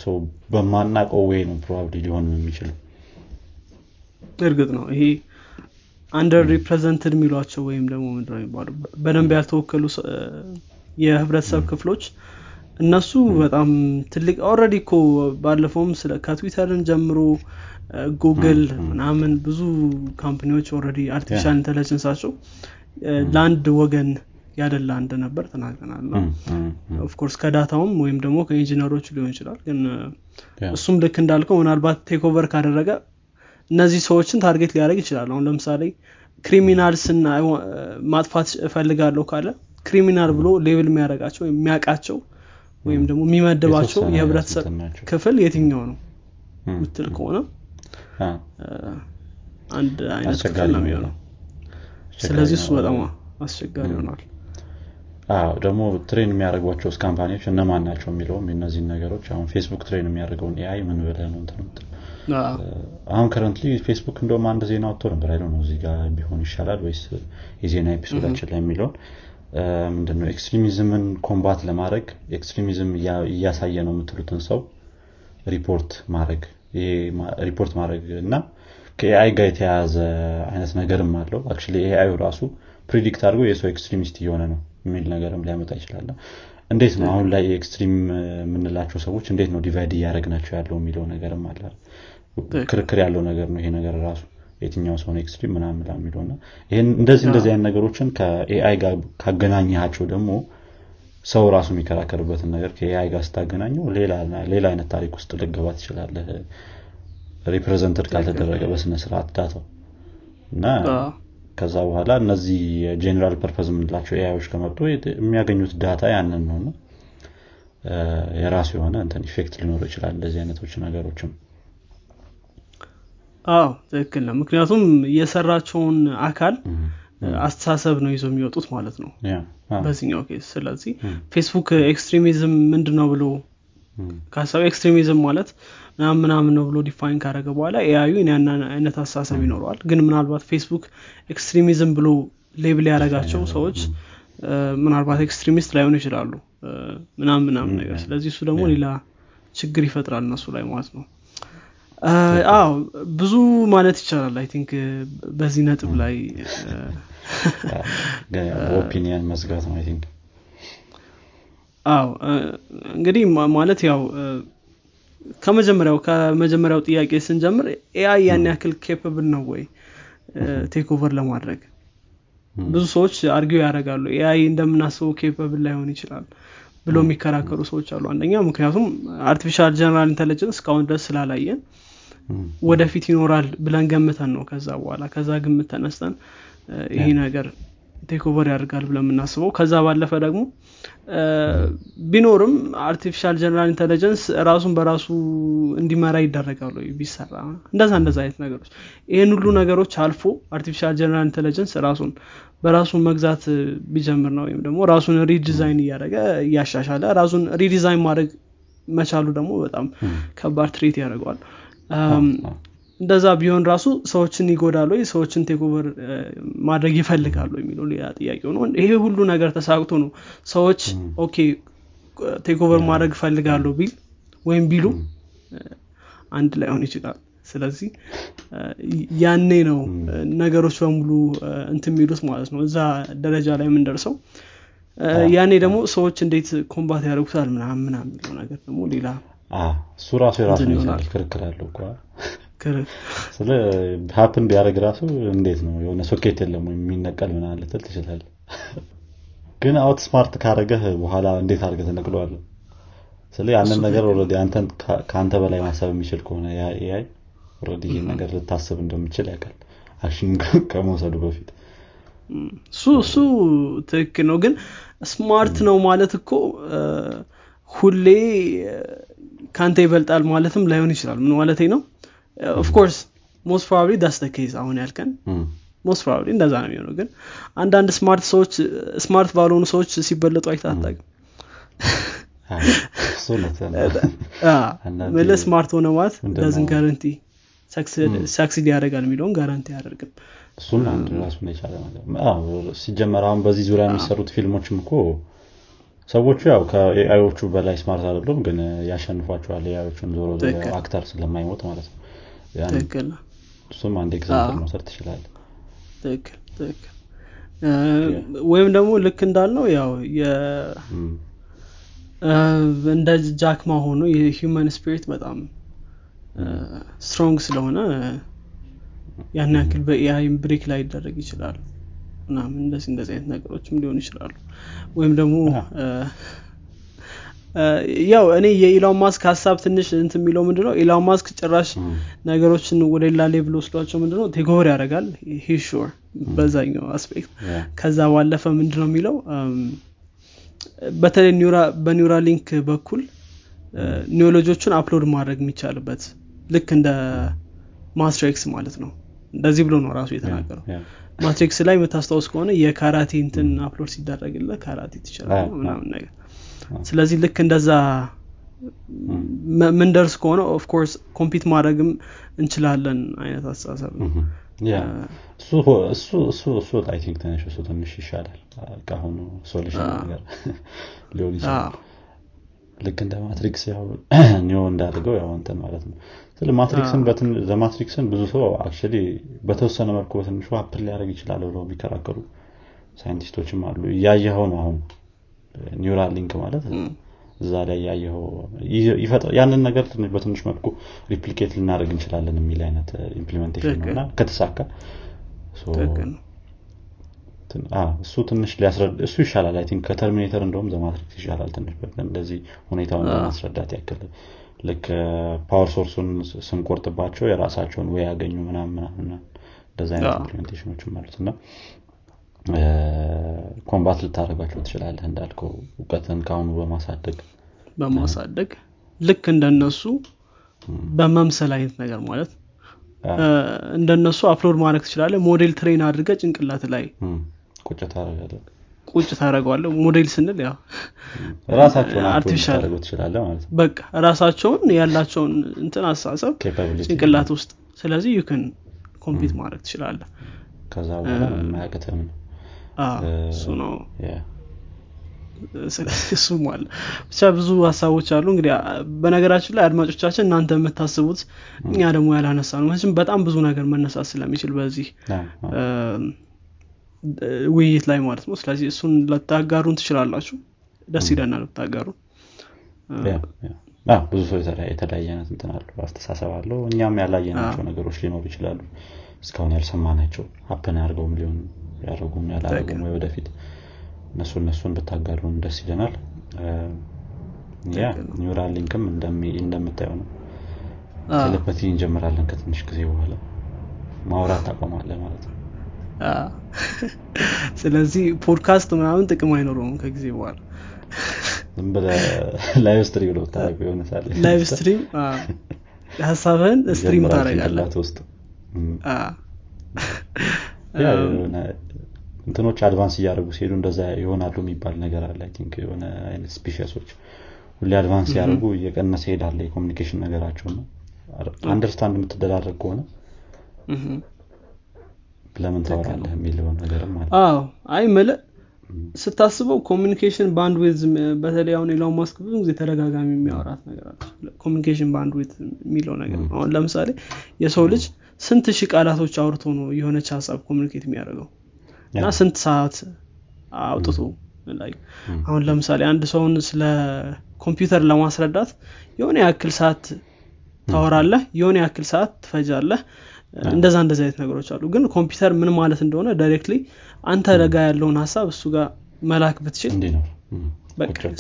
Speaker 2: በማናቀው way ነው probably ሊሆን የሚችለው።
Speaker 1: እርግጥ ነው። ይሄ underrepresented የሚሏቸው ወይም ደግሞ ምንድነው የሚባሉ በደንብ ያልተወከሉ የህብረተሰብ ክፍሎች እነሱ በጣም ትልቅ already እኮ ባለፈውም ስለ ከትዊተርን ጀምሮ ጉግል ምናምን ብዙ company ዎች already artificial intelligence አቸው ለአንድ ወገን ያደላ እንደነበር ተናግረናል። ነው of course ከ data ውም ወይም ደግሞ ከኢንጂነሮቹ ሊሆን ይችላል። ግን እሱም ልክ እንዳልከው ምናልባት take over ካደረገ እነዚህ ሰዎችን target ሊያደርግ ይችላል። አሁን ለምሳሌ criminals ን ማጥፋት እፈልጋለሁ ካለ criminal ብሎ label የሚያደርጋቸው የሚያውቃቸው ወይም ደግሞ የሚመድባቸው የህብረተሰብ ክፍል የትኛው ነው ምትል ከሆነ አንድ አይነት ክፍል ነው የሚሆነው። ስለዚህ እሱ በጣም አስቸጋሪ ይሆናል
Speaker 2: ደግሞ train የሚያደርጓቸው company ዎች እነማን ናቸው የሚለውም እነዚህን ነገሮች አሁን ፌስቡክ train የሚያደርገውን AI ምን ብለ ነው አሁን currently ፌስቡክ እንደውም አንድ ዜና ወጥቶ ነበር። አይደ ነው እዚህ ጋር ቢሆን ይሻላል ወይስ የዜና episode ኣችን ላይ የሚለውን? ምንድነው extremism ን combat ለማድረግ extremism እያሳየ ነው የምትሉትን ሰው ሪፖርት ማድረግ። ሪፖርት ማድረግ እና ከ AI ጋር የተያያዘ አይነት ነገርም አለው። አክ AI ዩ ራሱ predict አድርጎ የሰው extremist እየሆነ ነው የሚል ነገርም ሊያመጣ ይችላል። እንዴት ነው አሁን ላይ extreme የምንላቸው ሰዎች እንዴት ነው divide እያደረግናቸው ያለው የሚለው ነገርም አለ። ክርክር ያለው ነገር ነው ይሄ ነገር ራሱ የትኛው ሰው extreme ምናምን የሚለው እና ይህን እንደዚህ እንደዚህ አይነት ነገሮችን ከ AI ጋር ካገናኘሃቸው ደግሞ ሰው ራሱ የሚከራከርበትን ነገር ከ AI ጋር ስታገናኘው ሌላ አይነት ታሪክ ውስጥ ልገባ ትችላለህ። represented ካልተደረገ በስነ ስርዓት data ው እና ከዛ በኋላ እነዚህ general purpose የምንላቸው AI ዮች ከመጡ የሚያገኙት data ያንን ነው የራሱ የሆነ እንትን effect ሊኖሩ ይችላል እንደዚህ አይነቶች ነገሮችም።
Speaker 1: አዎ ትክክል ነው። ምክንያቱም የሰራቸውን አካል አስተሳሰብ ነው ይዘው የሚወጡት ማለት ነው በዚህኛው case ስለዚህ ፌስቡክ extremism ምንድን ነው ብሎ ከሀሳብ extremism ማለት ምናምን ምናምን ነው ብሎ define ካደረገ በኋላ AI ዩ ያን አይነት አስተሳሰብ ይኖረዋል። ግን ምናልባት ፌስቡክ extremism ብሎ label ያደረጋቸው ሰዎች ምናልባት extremist ላይሆኑ ይችላሉ። ምናምን ምናምን ነገር። ስለዚህ እሱ ደግሞ ሌላ ችግር ይፈጥራል እነሱ ላይ ማለት ነው። አዎ ብዙ ማለት ይቻላል I think በዚህ ነጥብ ላይ
Speaker 2: opinion መዝጋት ነው think
Speaker 1: አዎ እንግዲህ ማለት ያው ከመጀመሪያው ከመጀመሪያው ጥያቄ ስንጀምር AI ያን ያክል capable ነው ወይ? take over ለማድረግ? ብዙ ሰዎች argue ያደርጋሉ AI እንደምናስበው capable ላይሆን ይችላል ብሎ የሚከራከሩ ሰዎች አሉ። አንደኛ ምክንያቱም artificial general intelligence እስካሁን ድረስ ስላላየን ወደፊት ይኖራል ብለን ገምተን ነው ከዛ በኋላ። ከዛ ግምት ተነስተን ይሄ ነገር take over ያደርጋል ብለን የምናስበው። ከዛ ባለፈ ደግሞ ቢኖርም artificial general intelligence ራሱን በራሱ እንዲመራ ይደረጋሉ ቢሰራ እንደዛ እንደዛ አይነት ነገሮች። ይህን ሁሉ ነገሮች አልፎ artificial general intelligence ራሱን በራሱ መግዛት ቢጀምር ነው ወይም ደግሞ ራሱን redesign እያደረገ እያሻሻለ ራሱን redesign ማድረግ መቻሉ ደግሞ በጣም ከባድ threat ያደርገዋል እንደዛ ቢሆን ራሱ ሰዎችን ይጎዳሉ ወይ? ሰዎችን take over ማድረግ ይፈልጋሉ የሚለው ሌላ ጥያቄ ነው ይሄ ሁሉ ነገር ተሳክቶ ነው ሰዎች okay take over ማድረግ እፈልጋለሁ ቢል ወይም ቢሉ አንድ ላይሆን ይችላል። ስለዚህ ያኔ ነው ነገሮች በሙሉ እንት የሚሉት ማለት ነው። እዛ ደረጃ ላይ የምንደርሰው ያኔ ደግሞ ሰዎች እንዴት combat ያደርጉታል ምናምን ምናምን የሚለው ነገር ደግሞ ሌላ
Speaker 2: እሱ ራሱ የራሱ ክርክር አለው ስለ ሀፕን ቢያደረግ ራሱ እንዴት ነው? የሆነ ሶኬት የለም የሚነቀል ምና ልትል ትችላል ግን አውት ስማርት ካረገህ በኋላ እንዴት አድርገ ተነቅለዋለ ስለ ያንን ነገር ኦልሬዲ አንተን ከአንተ በላይ ማሰብ የሚችል ከሆነ ያይ ኦልሬዲ ይህን ነገር ልታስብ እንደምችል ያውቃል። አክሽን ከመውሰዱ በፊት።
Speaker 1: እሱ እሱ ትክክል ነው። ግን smart ነው ማለት እኮ ሁሌ ከአንተ ይበልጣል ማለትም ላይሆን ይችላል። ምን ማለት ነው of course most probably that's the case አሁን ያልከን. most probably እንደዛ ነው የሚሆነው ግን አንዳንድ smart ሰዎች smart ባልሆኑ ሰዎች ሲበለጡ አይታወቅም ምል smart ሆነ ማለት doesn't guarantee succeed ያደርጋል የሚለውን guarantee አያደርግም.
Speaker 2: እሱም አንድ ራሱን የቻለ ነገር። ሲጀመር አሁን በዚህ ዙሪያ የሚሰሩት ፊልሞችም እኮ ሰዎቹ ያው ከ AI ዮቹ በላይ smart አይደሉም ግን ያሸንፏቸዋል። AI ዮቹን ዞሮ actor ስለማይሞት ማለት ነው
Speaker 1: ትክክል
Speaker 2: እሱም አንድ
Speaker 1: example
Speaker 2: መውሰድ ትችላለ
Speaker 1: ትክክል ትክክል። ወይም ደግሞ ልክ እንዳልነው ያው እንደ ጃክማ ሆኖ የ human spirit በጣም strong ስለሆነ ያን ያክል በ AI break ላይ ይደረግ ይችላል። ምናምን እንደዚህ እንደዚህ አይነት ነገሮችም ሊሆኑ ይችላሉ። ወይም ደግሞ ያው እኔ የኢላን ማስክ ሀሳብ ትንሽ እንትን የሚለው ምንድነው? ኢላን ማስክ ጭራሽ ነገሮችን ወደ ሌላ level ወስዷቸው ምንድነው? take over ያደርጋል። he's sure በዛኛው aspect። ከዛ ባለፈ ምንድነው የሚለው? በተለይ ኒውራ- በኒውራሊንክ በኩል knowledge ኦቹን upload ማድረግ የሚቻልበት ልክ እንደ Matrix ማለት ነው። እንደዚህ ብሎ ነው ራሱ የተናገረው። Matrix ላይ የምታስታውስ ከሆነ የካራቴ እንትን upload ሲደረግልህ ካራቴ ትችላለህ
Speaker 2: አዎ፣
Speaker 1: ምናምን ነገር ስለዚህ ልክ እንደዛ ምንደርስ ከሆነ of course compete ማድረግም እንችላለን አይነት አስተሳሰብ ነው
Speaker 2: እሱ I think ትንሽ እሱ ትንሽ ይሻላል ከአሁኑ
Speaker 1: solution
Speaker 2: ነገር ሊሆን ይችላል ልክ እንደ Matrix ያው ኒዮ እንዳደረገው ያው እንትን ማለት ነው ስለ Matrix ን ለ Matrix ን ብዙ ሰው actually በተወሰነ መልኩ በትንሹ apply ሊያደርግ ይችላል ብለው የሚከራከሩ ሳይንቲስቶችም አሉ እያየኸው ነው አሁን Neuralink ማለት እዛ ላይ ያየኸው ያንን ነገር ትንሽ በትንሽ መልኩ replicate ልናደርግ እንችላለን የሚል አይነት implementation ነው
Speaker 1: ትክክል።
Speaker 2: እና ከተሳካ እሱ ትንሽ ሊያስረዳ እሱ ይሻላል I think ከ Terminator እንደውም The Matrix ይሻላል ትንሽ እንደዚህ ሁኔታውን ለማስረዳት ያክል ልክ power source ኡን ስ- ስንቆርጥባቸው የራሳቸውን ወይ ያገኙ ምናምን ምናምን እንደዚ አይነት
Speaker 1: implementation
Speaker 2: ኦችም አሉት እና combat ልታደርጋቸው ትችላለህ እንዳልከው እውቀትን ከአሁኑ በማሳደግ።
Speaker 1: በማሳደግ ልክ እንደነሱ በመምሰል አይነት ነገር ማለት እንደነሱ upload ማድረግ ትችላለህ። model train አድርገ ጭንቅላት ላይ
Speaker 2: ቁጭ ታደርጋለህ።
Speaker 1: ቁጭ ታደረገዋለህ ሞዴል ስንል ያው
Speaker 2: ራሳቸውን
Speaker 1: በቃ ራሳቸውን ያላቸውን እንትን አስተሳሰብ ጭንቅላት ውስጥ ስለዚህ you can compete ማድረግ ትችላለህ።
Speaker 2: ከዛ በኋላ ምንም አያቅትም ነው
Speaker 1: እሱ ነው። እሱም አለ። ብቻ ብዙ ሀሳቦች አሉ። እንግዲህ በነገራችን ላይ አድማጮቻችን እናንተ የምታስቡት እኛ ደግሞ ያላነሳ ነው መቼም በጣም ብዙ ነገር መነሳት ስለሚችል በዚህ ውይይት ላይ ማለት ነው። ስለዚህ እሱን ልታጋሩን ትችላላችሁ። ደስ ይለናል ብታጋሩ
Speaker 2: ብዙ ሰው የተለያየ አይነት እንትን አለው አስተሳሰብ አለው። እኛም ያላየናቸው ነገሮች ሊኖሩ ይችላሉ። እስካሁን ያልሰማናቸው ሀፕን አድርገውም ሊሆን ያደረጉም ያላረጉም ወይ ወደፊት። እነሱ እነሱን ብታጋሩን ደስ ይለናል። ያ
Speaker 1: ነው።
Speaker 2: Neuralink ም እንደምታየው ነው። telepathy እንጀምራለን ከትንሽ ጊዜ በኋላ። ማውራት ታቆማለህ ማለት ነው።
Speaker 1: ስለዚህ ፖድካስት ምናምን ጥቅም አይኖረውም ከጊዜ በኋላ።
Speaker 2: live stream ብሎ ታደረገ የሆነ ሳለ
Speaker 1: live stream? ሀሳብህን stream
Speaker 2: ጭንቅላት ውስጥ የሆነ እንትኖች advance እያደረጉ ሲሄዱ እንደዛ ይሆናሉ የሚባል ነገር አለ። think የሆነ አይነት species ኦች ሁሌ advance ሲያደርጉ እየቀነሰ ይሄዳል የ communication ነገራቸው ነው understand የምትደራረግ ከሆነ ለምን ታወራለህ የሚለውን ነገርም አለ
Speaker 1: I mean ስታስበው communication bandwidth በተለይ አሁን ኤሎን ማስክ ብዙ ጊዜ ተደጋጋሚ የሚያወራት ነገር አለ። communication bandwidth የሚለው ነገር አሁን ለምሳሌ የሰው ልጅ ስንት ሺህ ቃላቶች አውርቶ ነው የሆነች ሀሳብ communicate የሚያደርገው? እና ስንት ሰዓት አውጥቶ? አሁን ለምሳሌ አንድ ሰውን ስለ ኮምፒውተር ለማስረዳት የሆነ ያክል ሰዓት ታወራለህ የሆነ ያክል ሰዓት ትፈጃለህ። እንደዛ እንደዚ አይነት ነገሮች አሉ። ግን ኮምፒውተር ምን ማለት እንደሆነ directly አንተ ጋ ያለውን ሀሳብ እሱ ጋር መላክ ብትችል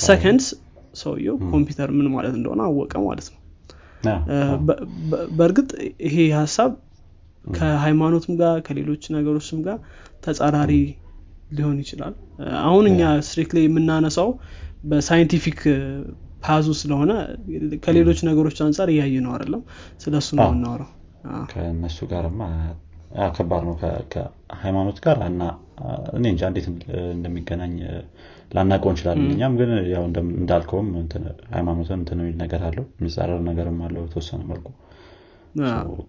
Speaker 1: seconds ሰውየው ኮምፒውተር ምን ማለት እንደሆነ አወቀ ማለት ነው። በእርግጥ ይሄ ሀሳብ ከሃይማኖትም ጋር ከሌሎች ነገሮችም ጋር ተጻራሪ ሊሆን ይችላል። አሁን እኛ strictly የምናነሳው በ scientific path ኡ ስለሆነ ከሌሎች ነገሮች አንጻር እያየ ነው አይደለም። ስለ እሱ ነው
Speaker 2: አዎ። ከእነሱ ጋርማ ከባድ ነው። ከሃይማኖት ጋር እና እኔ እንጃ እንዴት እንደሚገናኝ ላናውቀው እንችላለን። እኛም ግን ያው እንዳልከውም ሃይማኖትን እንትን የሚል ነገር አለው የሚጻረር ነገርም አለው በተወሰነ መልኩ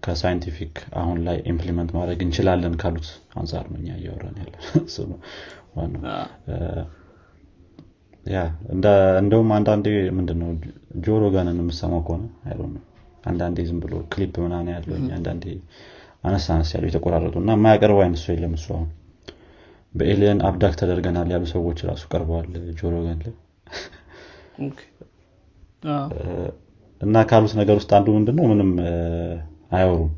Speaker 1: ከ
Speaker 2: scientific አሁን ላይ implement ማድረግ እንችላለን ካሉት አንጻር ነው እኛ እያወራን ያለ ዋናው። ያ እንደውም አንዳንዴ ምንድነው ጆ ሮጋንን የምሰማው ከሆነ ነው አንዳንዴ ዝም ብሎ ክሊፕ ምናምን ያለው አንዳንዴ አነስ አነስ ያሉ የተቆራረጡ እና የማያቀርበው አይነት ሰው የለም እሱ አሁን። በ alien abduct ተደርገናል ያሉ ሰዎች ራሱ ቀርበዋል ጆ ሮጋን ላይ እና ካሉት ነገር ውስጥ አንዱ ምንድነው? ምንም አያወሩም።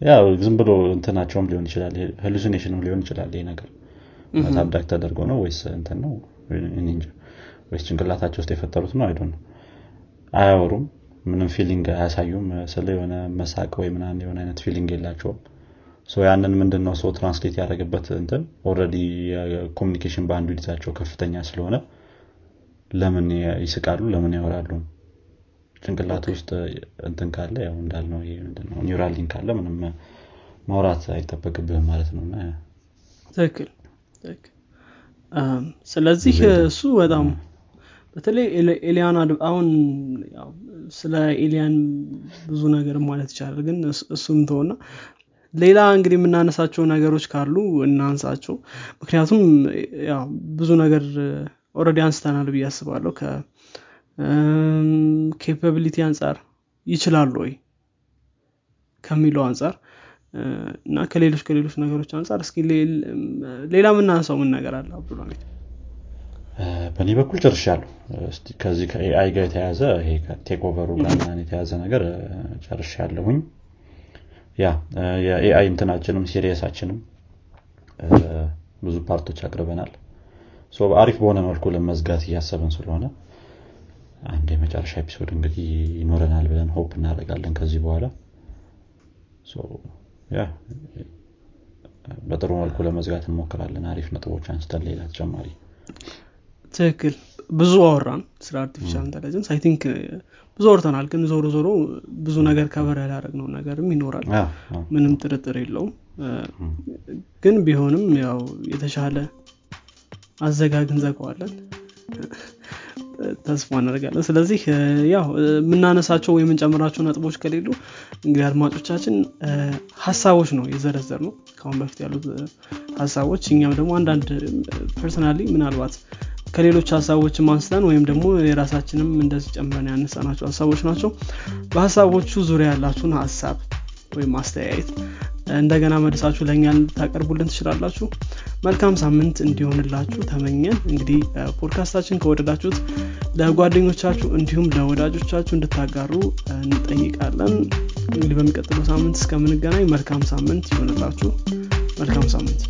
Speaker 2: ያው ዝም ብሎ እንትናቸውም ሊሆን ይችላል hallucination ም ሊሆን ይችላል ይህ ነገር። abduct ተደርገው ነው ወይስ እንትን ነው? ወይስ ጭንቅላታቸው ውስጥ የፈጠሩት ነው? I don't know አያወሩም። ምንም feeling አያሳዩም። ስለ የሆነ መሳቅ ወይ ምናምን የሆነ አይነት feeling የላቸውም። ያንን ምንድን ነው ሰው translate ያደረገበት እንትን? already communication bandwidth ኣቸው ከፍተኛ ስለሆነ ለምን ይስቃሉ? ለምን ያወራሉ ጭንቅላት ውስጥ እንትን ካለ ያው እንዳልነው Neuralink ካለ ምንም ማውራት አይጠበቅብህም ማለት ነው።
Speaker 1: ትክክል ስለዚህ እሱ በጣም በተለይ alien አሁን ስለ alien ብዙ ነገር ማለት ይቻላል ግን እሱን ተሆና ሌላ እንግዲህ የምናነሳቸው ነገሮች ካሉ እናንሳቸው። ምክንያቱም ያው ብዙ ነገር already አንስተናል ብዬ አስባለሁ ከ capability አንጻር ይችላሉ ወይ ከሚለው አንጻር እና ከሌሎች ከሌሎች ነገሮች አንጻር እስኪ ሌላ የምናነሳው ምን ነገር አለ? አብዱልሚድ
Speaker 2: በእኔ በኩል ጨርሻለሁ። ከዚህ ከ AI ጋር የተያዘ ይሄ ከ takeover ኡ ጋር የተያዘ ነገር ጨርሻለሁኝ። ያ የ AI እንትናችንም series ኣችንም ብዙ part ኦች አቅርበናል። አሪፍ በሆነ መልኩ ለመዝጋት እያሰብን ስለሆነ አንድ የመጨረሻ episode እንግዲህ ይኖረናል ብለን hope እናደርጋለን ከዚህ በኋላ። በጥሩ መልኩ ለመዝጋት እንሞክራለን። አሪፍ ነጥቦች አንስተን ሌላ ተጨማሪ
Speaker 1: ትክክል። ብዙ አወራን ስለ artificial intelligence I think ብዙ አውርተናል ግን ዞሮ ዞሮ ብዙ ነገር cover ያላረግነው ነገርም ይኖራል። ምንም ጥርጥር የለውም። ግን ቢሆንም ያው የተሻለ አዘጋግ እንዘጋዋለን ተስፋ እናደርጋለን። ስለዚህ ያው የምናነሳቸው ወይ የምንጨምራቸው ነጥቦች ከሌሉ እንግዲህ አድማጮቻችን ሀሳቦች ነው የዘረዘርነው ከአሁን በፊት ያሉት ሀሳቦች። እኛም ደግሞ አንዳንድ personally ምናልባት ከሌሎች ሀሳቦችም አንስተን ወይም ደግሞ የራሳችንም እንደዚህ ጨምረን ያነሳናቸው ሀሳቦች ናቸው። በሀሳቦቹ ዙሪያ ያላችሁን ሀሳብ ወይም አስተያየት እንደገና መልሳችሁ ለእኛ ልታቀርቡልን ትችላላችሁ። መልካም ሳምንት እንዲሆንላችሁ ተመኘን። እንግዲህ ፖድካስታችን ከወደዳችሁት ለጓደኞቻችሁ እንዲሁም ለወዳጆቻችሁ እንድታጋሩ እንጠይቃለን። እንግዲህ በሚቀጥለው ሳምንት እስከምንገናኝ መልካም ሳምንት ይሆንላችሁ። መልካም ሳምንት